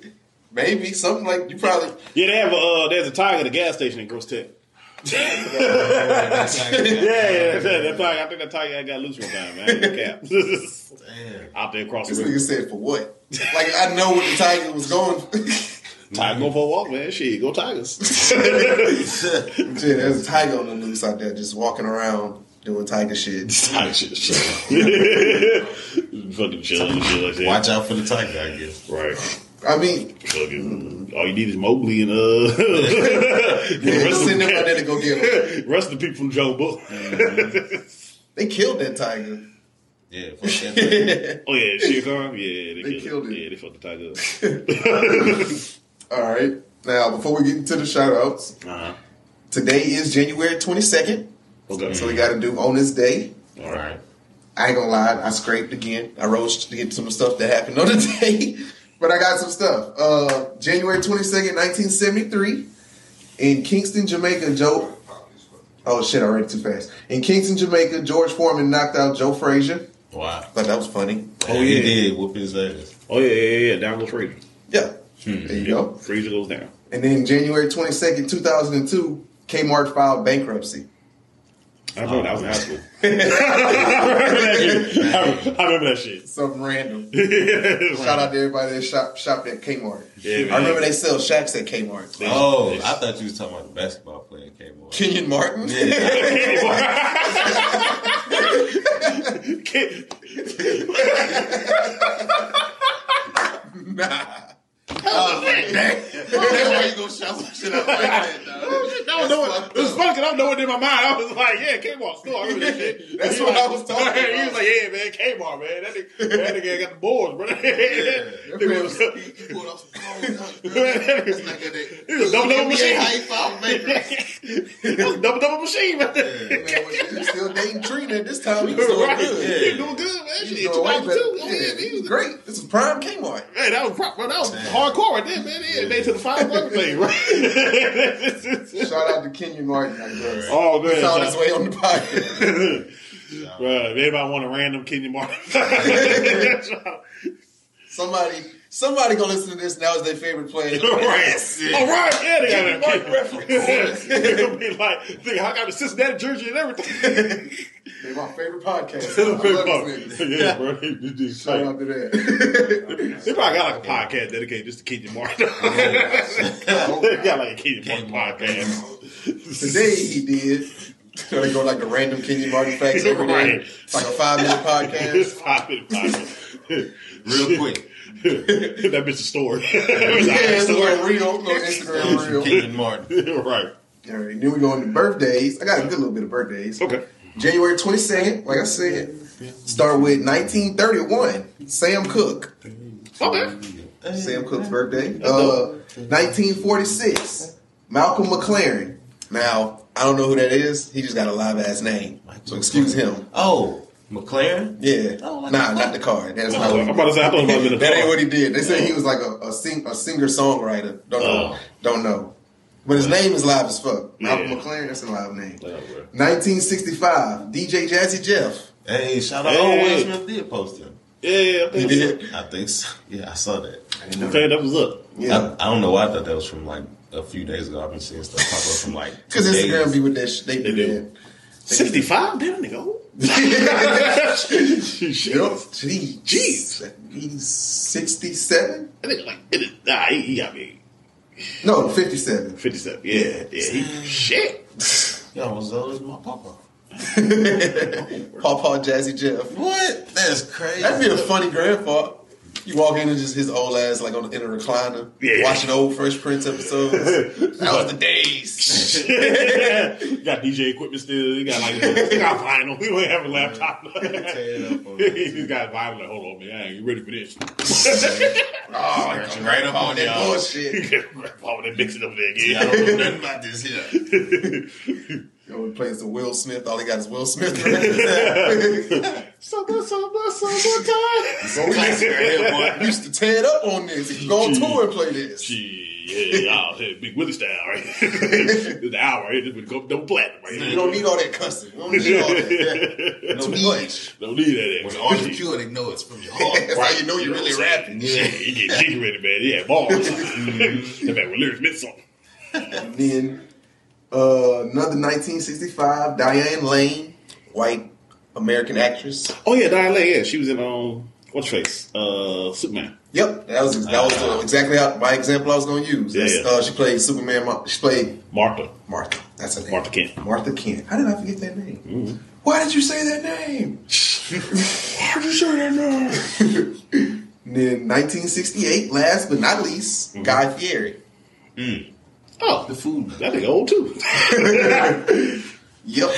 Speaker 3: Tete?
Speaker 1: Maybe something like you probably.
Speaker 3: Yeah, they have a, uh, there's a tiger at the gas station in Grosse Tete.
Speaker 2: yeah.
Speaker 3: Yeah, yeah, that, that tiger, I think that tiger got loose one time, man. I ain't gonna cap.
Speaker 2: Damn.
Speaker 3: Out there across the
Speaker 1: This
Speaker 3: river.
Speaker 1: nigga said for what? Like I know what the tiger was going.
Speaker 3: Tiger go for a walk, man. Shit, go Tigers.
Speaker 1: Shit, there's a tiger on the loose out there just walking around doing tiger shit.
Speaker 3: Tiger shit, shit. Fucking chilling and shit like that.
Speaker 2: Watch out for the tiger, I guess.
Speaker 3: Right.
Speaker 1: I mean,
Speaker 3: Fucking, all you need is Mowgli and uh,
Speaker 1: yeah,
Speaker 3: the rest,
Speaker 1: send them out there to go get him.
Speaker 3: rest of the people from Jungle Book.
Speaker 1: They killed that tiger.
Speaker 2: Yeah, fuck that tiger.
Speaker 3: Oh yeah, Shere Khan. Yeah, they,
Speaker 1: They
Speaker 3: killed,
Speaker 1: killed
Speaker 3: it.
Speaker 1: it.
Speaker 3: Yeah, they fucked the tiger. Up.
Speaker 1: All right. Now, before we get into the shout outs,
Speaker 3: Uh-huh.
Speaker 1: today is January 22nd.
Speaker 3: Okay.
Speaker 1: So we got to do on this day.
Speaker 2: All right.
Speaker 1: I ain't gonna lie, I scraped again. I rose to get some stuff that happened on the day, but I got some stuff. Uh, January 22nd, 1973, in Kingston, Jamaica, Joe. Oh shit, I read it too fast. In Kingston, Jamaica, George Foreman knocked out Joe Frazier.
Speaker 2: Wow.
Speaker 1: Thought that was funny.
Speaker 3: Oh, yeah.
Speaker 2: he
Speaker 3: yeah.
Speaker 2: did whoop his ass.
Speaker 3: Oh yeah, yeah, yeah. Down goes Frazier.
Speaker 1: Yeah. Hmm. There you go.
Speaker 3: Frazier goes down.
Speaker 1: And then January 22nd, 2002, Kmart filed bankruptcy.
Speaker 3: I remember that. Was in high school. I, remember that shit. I, I remember that shit.
Speaker 1: Something random.
Speaker 3: Shout
Speaker 1: Shout out to everybody that shop, shopped at Kmart.
Speaker 3: Yeah.
Speaker 1: I remember they sell shacks at Kmart.
Speaker 2: Oh, I thought you was talking about the basketball player came on.
Speaker 1: Kenyon Martin. nah.
Speaker 2: That's why you gonna shout some shit out like that, dog.
Speaker 3: I don't know what, it was funny because I don't know it in my mind. I was like, yeah, Kmart store. I remember that shit.
Speaker 1: That's
Speaker 3: He
Speaker 1: what
Speaker 3: like-
Speaker 1: I was talking
Speaker 3: He was like, yeah, man, Kmart, man. That nigga, that nigga got the boards, bro. Nigga was-
Speaker 2: He pulled off some
Speaker 3: It was a double double machine. It was a double double machine, man.
Speaker 1: Man, when he still dating Trina at this time. He was doing
Speaker 3: Right.
Speaker 1: good.
Speaker 3: He was doing good, man.
Speaker 1: He was doing way
Speaker 3: 2002.
Speaker 1: better.
Speaker 3: Oh, yeah,
Speaker 1: Yeah,
Speaker 3: he
Speaker 1: he was
Speaker 3: was
Speaker 1: great. This was prime Kmart.
Speaker 3: Man, that was proper. That was hardcore right there, man. Yeah, made to the five everything, right?
Speaker 1: Shout out to Kenyon Martin, I guess.
Speaker 3: oh man,
Speaker 1: found his way on the podcast.
Speaker 3: Bruh, if anybody want a random Kenyon Martin,
Speaker 1: Somebody, somebody gonna listen to this. Now is their favorite player.
Speaker 3: right? All oh, right, yeah, they got
Speaker 1: Kenyon Martin
Speaker 3: a
Speaker 1: reference.
Speaker 3: It'll be like, think I got a Cincinnati jersey and everything.
Speaker 1: They're my favorite podcast. I love this nigga.
Speaker 3: yeah, bro. They, they, they,
Speaker 1: Shout out to that.
Speaker 3: they probably got like a podcast dedicated just to Kenyon Martin. they got like a Kenyon Martin podcast.
Speaker 1: Today he did. So they go like a random Kenyon Martin facts every day.
Speaker 3: Right.
Speaker 1: It's like a five minute podcast.
Speaker 3: Five minute podcast.
Speaker 2: Real quick.
Speaker 3: that bitch a story.
Speaker 1: Yeah, it's a
Speaker 3: story.
Speaker 1: little real, little Instagram reel.
Speaker 2: Kenyon Martin.
Speaker 3: right.
Speaker 1: All right, then we go into birthdays. I got a good little bit of birthdays.
Speaker 3: Okay.
Speaker 1: January 22nd, like I said, start with 1931, Sam Cooke.
Speaker 3: Okay.
Speaker 1: Sam Cooke's birthday. Uh, 1946, Malcolm McLaren. Now, I don't know who that is. He just got a live ass name. So excuse him.
Speaker 2: Oh, McLaren?
Speaker 1: Yeah.
Speaker 2: Oh, like
Speaker 1: nah, not the car. That's not what
Speaker 3: I'm about to say, I thought it might have been a
Speaker 1: That ain't what he did. They said he was like a, a, sing, a singer songwriter. Don't know.
Speaker 3: Oh.
Speaker 1: Don't know. But his name is live as fuck. Malcolm
Speaker 3: Yeah.
Speaker 1: McLaren, that's a live name.
Speaker 3: Oh, bro.
Speaker 1: 1965, DJ Jazzy Jeff.
Speaker 2: Hey, shout out.
Speaker 3: Hey.
Speaker 2: Oh, Will Smith did post him.
Speaker 3: Yeah, yeah, I think
Speaker 1: He
Speaker 3: think
Speaker 1: did.
Speaker 2: I think so. Yeah, I saw that.
Speaker 3: Okay, that was up.
Speaker 1: Yeah.
Speaker 2: I, I don't know why I thought that was from like a few days ago. I've been seeing stuff pop up from like
Speaker 1: Because Instagram be with that shit. They,
Speaker 3: They
Speaker 1: do
Speaker 3: do. 65? Damn, nigga. Oh.
Speaker 1: Yep. Jeez.
Speaker 3: Jeez.
Speaker 1: He's 67?
Speaker 3: I think like, it is, nah, he, he got me
Speaker 1: No, 57.
Speaker 3: 57. Yeah, yeah. He, shit.
Speaker 2: Yo, I was old as my papa.
Speaker 1: Paw Paw Jazzy Jeff.
Speaker 2: What? That's crazy.
Speaker 1: That'd be a funny grandpa. You walk in and just his old ass like on in a recliner,
Speaker 3: Yeah.
Speaker 1: watching old Fresh Prince episodes. that was the days.
Speaker 3: He got DJ equipment still. He got like, he got vinyl. He don't have a laptop.
Speaker 2: it up on that.
Speaker 3: He's got vinyl. Like, hold on, man. I ain't ready for this.
Speaker 1: Oh,
Speaker 2: Scratching right up on
Speaker 1: that
Speaker 2: y'all.
Speaker 1: bullshit.
Speaker 3: Grab all that mix it over there
Speaker 2: Yeah, I
Speaker 3: again.
Speaker 2: don't know nothing about this here.
Speaker 1: Yo, he plays the Will Smith. All he got is Will Smith.
Speaker 3: Summer, summer, summertime.
Speaker 2: Classic right here, boy.
Speaker 1: We used to tear it up on this. If go on tour and play this.
Speaker 3: Gee, yeah, y'all, hey, Big Willie style, right? the hour, right? This would go double platinum, right?
Speaker 1: You don't need all that cussing. You don't need all that.
Speaker 2: No
Speaker 1: Too
Speaker 2: need.
Speaker 1: much.
Speaker 3: Don't need that.
Speaker 2: When
Speaker 3: extra.
Speaker 2: all you pure, they know it's from your heart.
Speaker 1: That's how you know you're really rapping.
Speaker 3: Yeah, you get jiggy with it, man. Yeah, bars. Mm-hmm. that man with lyrics meant something.
Speaker 1: And then uh, another 1965, Diane Lane, white American actress.
Speaker 3: Oh yeah, Diane Lane. Yeah, she was in um, what's her face? Uh, Superman.
Speaker 1: Yep, that was that was uh, exactly how, my example I was going to use.
Speaker 3: Yeah, yeah.
Speaker 1: Uh, she played Superman. She played
Speaker 3: Martha.
Speaker 1: Martha. That's her name.
Speaker 3: Martha Kent.
Speaker 1: Martha Kent. How did I forget that name?
Speaker 3: Mm-hmm.
Speaker 1: Why did you say that name?
Speaker 3: Why did you say that name?
Speaker 1: Then 1968, last but not least,
Speaker 3: Mm-hmm.
Speaker 1: Guy Fieri.
Speaker 3: Oh,
Speaker 2: The food.
Speaker 3: that nigga old too.
Speaker 1: Yep.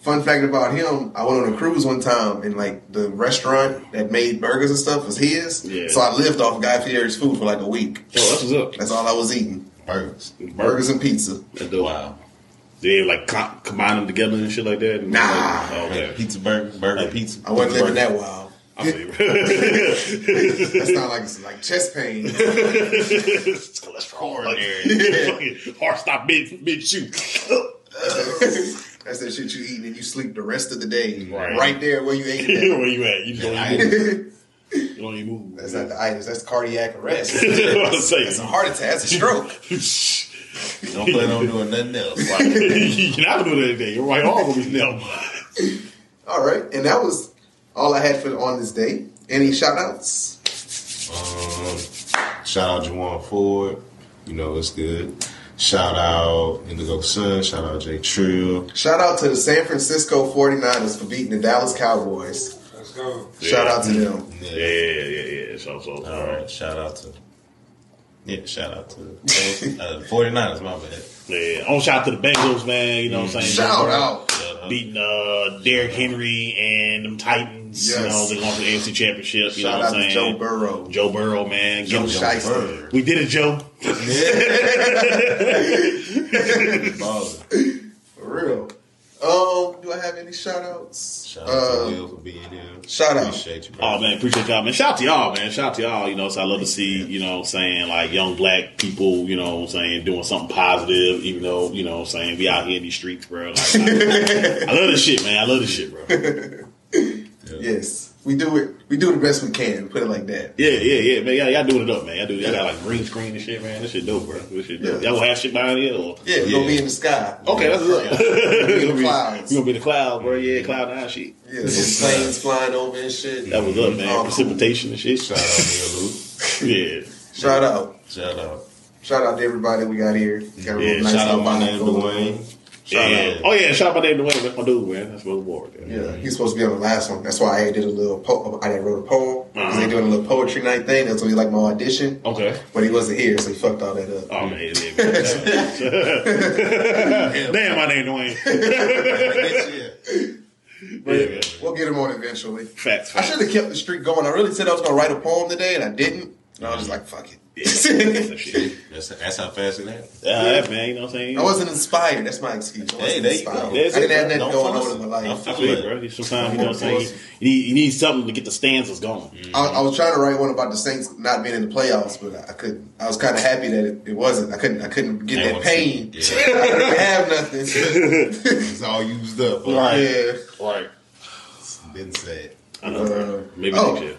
Speaker 1: Fun fact about him, I went on a cruise one time and like the restaurant that made burgers and stuff was his.
Speaker 3: Yeah.
Speaker 1: So I lived off Guy Fieri's food for like a week.
Speaker 3: Oh, that's what's up.
Speaker 1: That's all I was eating.
Speaker 2: Burgers.
Speaker 1: Burgers and pizza.
Speaker 3: That's dope.
Speaker 2: Wow.
Speaker 3: They like com- combine them together and shit like that.
Speaker 1: Nah.
Speaker 3: Oh, okay.
Speaker 2: Pizza burger, burger pizza.
Speaker 1: I wasn't living
Speaker 2: burger.
Speaker 1: that wild.
Speaker 3: I feel you.
Speaker 1: That's not like it's like chest pain.
Speaker 3: it's cholesterol. Like,
Speaker 1: Yeah.
Speaker 3: heart stop mid mid shoot.
Speaker 1: That's that shit you eat and you sleep the rest of the day.
Speaker 3: Right.
Speaker 1: Right, there where you ate it.
Speaker 3: Where you at? You don't
Speaker 2: I-
Speaker 3: even move. You don't even move.
Speaker 1: That's not the itis. That's cardiac arrest.
Speaker 3: That's what I'm saying.
Speaker 1: That's a heart attack. That's a stroke.
Speaker 2: Don't plan on doing nothing else.
Speaker 3: You're not doing anything. Your right arm will be numb.
Speaker 1: All right, and that was all I had for on this day. Any shout outs?
Speaker 2: Um, shout out Juwan Ford. You know it's good. Shout out Indigo Sun. Shout out Jay Trill.
Speaker 1: Shout out to the San Francisco 49ers for beating the Dallas Cowboys.
Speaker 4: Let's go.
Speaker 1: Shout out to them.
Speaker 3: Yeah, yeah, yeah, yeah. So, so,
Speaker 2: All right. Shout out to. Yeah, shout out to uh, 49ers, my bad.
Speaker 3: Yeah, on shout out to the Bengals, man. You know what I'm saying?
Speaker 1: Shout out.
Speaker 2: Shout out.
Speaker 3: Beating uh, Derrick Henry and them Titans. Titans. You know, they're going for the AFC Championship. You
Speaker 1: Shout
Speaker 3: know what I'm
Speaker 1: to
Speaker 3: saying?
Speaker 1: Joe Burrow.
Speaker 3: Joe Burrow, man.
Speaker 1: Joe
Speaker 3: Get-
Speaker 1: Shiesty.
Speaker 3: we did it, Joe.
Speaker 1: For real. Um, do I have any shout outs?
Speaker 2: Shout out
Speaker 1: Uh,
Speaker 2: to Will for being here.
Speaker 1: shout out.
Speaker 2: Appreciate you, bro.
Speaker 3: Oh man, appreciate y'all, man. Shout out to y'all, man. Shout out to y'all. You know, so I love to see, you know, saying like young black people, you know, saying doing something positive, even though, you know, saying we out here in these streets, bro. Like, I, I love this shit, man. I love this shit, bro.
Speaker 1: Yes, we do it. We do the best we can. Put it like that.
Speaker 3: Yeah, yeah, yeah, man. Y'all, y'all doing it up, man. Y'all do. Y'all got like green screen and shit, man. This shit dope, bro. This shit dope.
Speaker 1: Yeah.
Speaker 3: Y'all gonna have shit behind here, or
Speaker 1: Yeah, we're
Speaker 2: Yeah.
Speaker 1: gonna be in the sky.
Speaker 3: okay, that's what's up.
Speaker 1: Be in
Speaker 3: gonna
Speaker 1: the
Speaker 3: be,
Speaker 1: clouds.
Speaker 3: we gonna be in the clouds, bro. Yeah, cloud nine shit.
Speaker 1: Yeah, some planes flying over and shit.
Speaker 3: That was up, man.
Speaker 1: Cool.
Speaker 3: Precipitation and shit.
Speaker 2: Shout out to Luke.
Speaker 3: Yeah.
Speaker 1: Shout out.
Speaker 2: Shout out.
Speaker 1: Shout out to everybody we got here. Got a
Speaker 3: Yeah,
Speaker 1: real nice
Speaker 2: Shout out my
Speaker 1: vibe
Speaker 2: name,
Speaker 1: going.
Speaker 2: Dwayne.
Speaker 1: Shout
Speaker 3: yeah.
Speaker 2: out.
Speaker 3: Oh yeah, shout out my name Dwayne. That's my dude, man. That's my boy.
Speaker 1: Yeah, he's supposed to be on the last one. That's why I did a little. Po- I wrote a poem because
Speaker 3: Uh-huh.
Speaker 1: they doing a little poetry night thing. That's be like my audition.
Speaker 3: Okay.
Speaker 1: But he wasn't here, so he fucked all that up.
Speaker 3: Oh man, yeah, yeah. damn, my name Dwayne.
Speaker 1: But
Speaker 3: Yeah,
Speaker 1: we'll get him on eventually.
Speaker 3: Facts.
Speaker 1: I should have kept the streak going. I really said I was gonna write a poem today, and I didn't. And I was just like, fuck it.
Speaker 3: Yeah, that's that shit.
Speaker 2: That's, that's how fast it happened.
Speaker 3: Yeah, man. You know what I'm saying?
Speaker 1: I wasn't inspired. That's my excuse. I wasn't
Speaker 2: Hey, there you go.
Speaker 1: I didn't have
Speaker 3: bro.
Speaker 1: nothing going on in my life.
Speaker 3: I feel you, bro. Sometimes you know what I'm saying. You need, you need something to get the stanzas going.
Speaker 1: I, I was trying to write one about the Saints not being in the playoffs, but I couldn't. I was kind of happy that it, it wasn't. I couldn't. I couldn't get
Speaker 2: That
Speaker 1: that pain.
Speaker 2: too.
Speaker 1: I didn't have nothing.
Speaker 2: It's all used up.
Speaker 3: Right.
Speaker 1: yeah.
Speaker 3: Right.
Speaker 2: Been said.
Speaker 3: I know.
Speaker 1: Uh,
Speaker 3: Maybe
Speaker 1: oh.
Speaker 3: next year.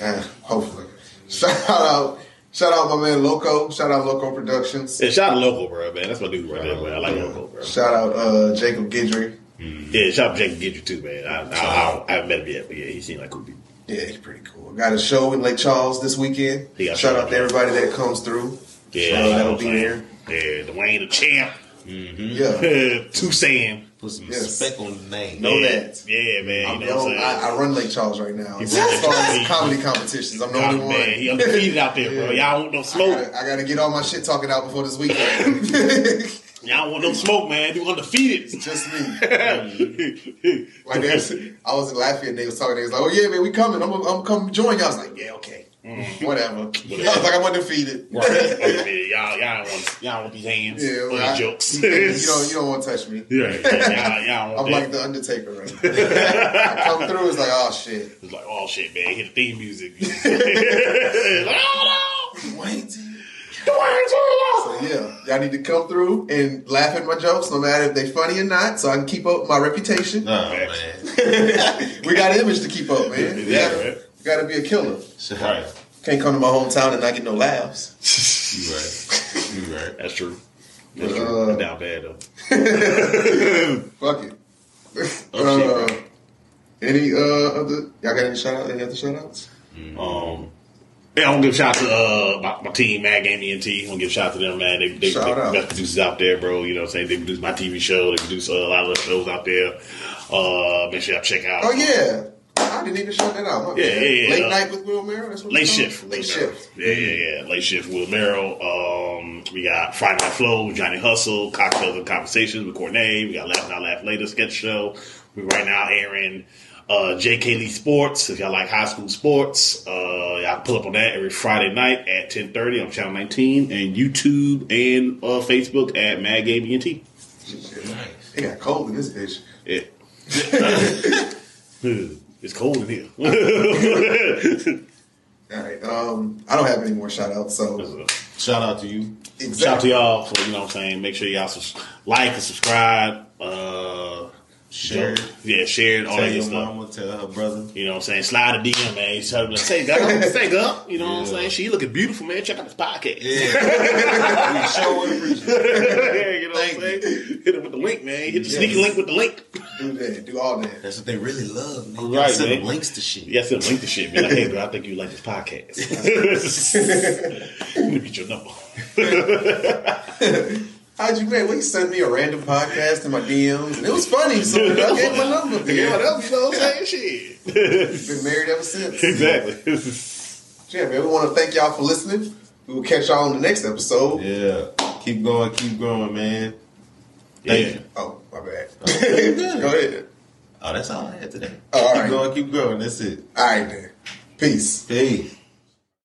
Speaker 1: Uh, hopefully. Shout out. Shout out my man Loco. Shout out Loco Productions.
Speaker 3: Yeah, shout out Loco, bro, man. That's my dude right there, man. I like Local, bro.
Speaker 1: Shout out uh, Jacob Guidry.
Speaker 3: Yeah, shout out Jacob Guidry too, man. I, I, I, I haven't met him yet, but yeah, he seemed like cool dude.
Speaker 1: Yeah, he's pretty cool. Got a show in Lake Charles this weekend.
Speaker 3: He
Speaker 1: Shout out to everybody that comes through.
Speaker 3: Yeah,
Speaker 1: Shout out
Speaker 3: you know
Speaker 1: that'll be there.
Speaker 3: Yeah, Dwayne the champ.
Speaker 1: Yeah,
Speaker 3: Two Sam.
Speaker 2: Put some
Speaker 1: Yes.
Speaker 2: respect on the name.
Speaker 1: Know
Speaker 3: yeah.
Speaker 1: that.
Speaker 3: Yeah, man.
Speaker 1: I'm
Speaker 3: you know what I'm
Speaker 1: only,
Speaker 3: saying?
Speaker 1: I, I run Lake Charles right now.
Speaker 3: He
Speaker 1: As far as comedy competitions, I'm the
Speaker 3: God,
Speaker 1: only
Speaker 3: man, he
Speaker 1: one.
Speaker 3: undefeated out there, bro. Y'all want no
Speaker 1: I
Speaker 3: smoke.
Speaker 1: gotta, I gotta get all my shit talking out before this weekend.
Speaker 3: Y'all want no smoke, man. You undefeated.
Speaker 1: Just me. Like they was, I was in Lafayette. They was talking. They was like, "Oh yeah, man, we coming. I'm, gonna- I'm gonna come join y'all." I was like, "Yeah, okay, Mm. whatever." I was like, "I'm undefeated."
Speaker 3: Right. Okay, y'all, y'all don't want, y'all want these hands
Speaker 1: Yeah, well,
Speaker 3: these
Speaker 1: I-
Speaker 3: jokes.
Speaker 1: you don't, you don't want to touch me.
Speaker 3: Yeah, yeah, y'all, y'all want
Speaker 1: I'm
Speaker 3: that.
Speaker 1: like the Undertaker right now. I come through, it's like, oh shit.
Speaker 3: It's like, oh shit, man, hit the theme music. like, oh
Speaker 1: Wait.
Speaker 3: no, Dwayne
Speaker 1: So yeah, y'all need to come through and laugh at my jokes, no matter if they funny or not, so I can keep up my reputation.
Speaker 2: Oh, man.
Speaker 1: we got an image to keep up, man. We
Speaker 3: Yeah,
Speaker 1: gotta,
Speaker 3: right.
Speaker 1: gotta be a killer.
Speaker 3: Right.
Speaker 1: Can't come to my hometown and not get no laughs.
Speaker 2: You right. You right.
Speaker 3: That's true. That's
Speaker 1: Uh,
Speaker 3: true. That's down bad though.
Speaker 1: Fuck it.
Speaker 3: Oh, shit,
Speaker 1: uh, any uh other y'all got any shout out any other shout outs?
Speaker 3: Um, yeah, I want to give a shout out to uh, my, my team, Mad Game ENT. I want to give a shout out to them, man. They, they,
Speaker 1: Shout
Speaker 3: they
Speaker 1: out.
Speaker 3: best producers out there, bro. You know what I'm saying? They produce my TV show. They produce uh, a lot of the shows out there. Uh, make sure y'all check out.
Speaker 1: Oh yeah. I didn't even shout that out. My
Speaker 3: Yeah, yeah, yeah.
Speaker 1: Late night with Will Merrill. That's what
Speaker 3: Late shift.
Speaker 1: Late shift.
Speaker 3: Yeah, yeah, yeah. Late shift. Will Merrill. Um, we got Friday Night Flow, Johnny Hustle, Cocktails and Conversations with Courtney. We got Laugh Now Laugh Later sketch show. We right now airing uh, JK Lee Sports. If y'all like high school sports, uh, y'all pull up on that every Friday night at 10.30 on Channel 19 and YouTube and uh, Facebook at Mad Game ENT.
Speaker 1: It got cold in this bitch.
Speaker 3: Yeah. it's cold in here.
Speaker 1: All right. Um, I don't have any more shout outs, so
Speaker 2: Shout out to you.
Speaker 1: exactly.
Speaker 3: Shout out to y'all for, you know what I'm saying, make sure y'all sus- like and subscribe. Uh,
Speaker 2: Share.
Speaker 3: Yeah, share it, all
Speaker 2: Tell
Speaker 3: that
Speaker 2: your
Speaker 3: stuff.
Speaker 2: mama, tell her brother.
Speaker 3: You know what I'm saying? Slide a DM, man. Tell them, like, say, girl, say, girl. You know what I'm saying? She looking beautiful, man. Check out this podcast.
Speaker 2: Yeah. we sure would appreciate it.
Speaker 3: you know what I'm saying? Hit them with the link, man. Hit the
Speaker 1: Yes.
Speaker 3: sneaky link with the link.
Speaker 1: Do that. Do all that.
Speaker 2: That's what they really love, man.
Speaker 3: Right,
Speaker 2: Right, send
Speaker 3: man.
Speaker 2: them links to shit.
Speaker 3: Yeah, send a link to shit. Be like, hey, bro, I think you like this podcast. Let me get your number.
Speaker 1: How'd you man? Well, he sent me a random podcast in my DMs, and it was funny. So I gave him my number.
Speaker 3: Yeah, what else? You know what I'm saying? Shit.
Speaker 1: Been married ever since.
Speaker 3: exactly.
Speaker 1: Yeah, man. We want to thank y'all for listening. We will catch y'all on the next episode.
Speaker 2: Yeah. Keep going, keep growing, man. Thank
Speaker 3: Yeah.
Speaker 2: you.
Speaker 1: Oh, my bad.
Speaker 2: Oh, good.
Speaker 1: Go ahead.
Speaker 2: Oh, that's all I had today.
Speaker 1: Oh, all
Speaker 2: keep
Speaker 1: right.
Speaker 2: going, keep growing. That's it.
Speaker 1: All right then. Peace.
Speaker 2: Peace.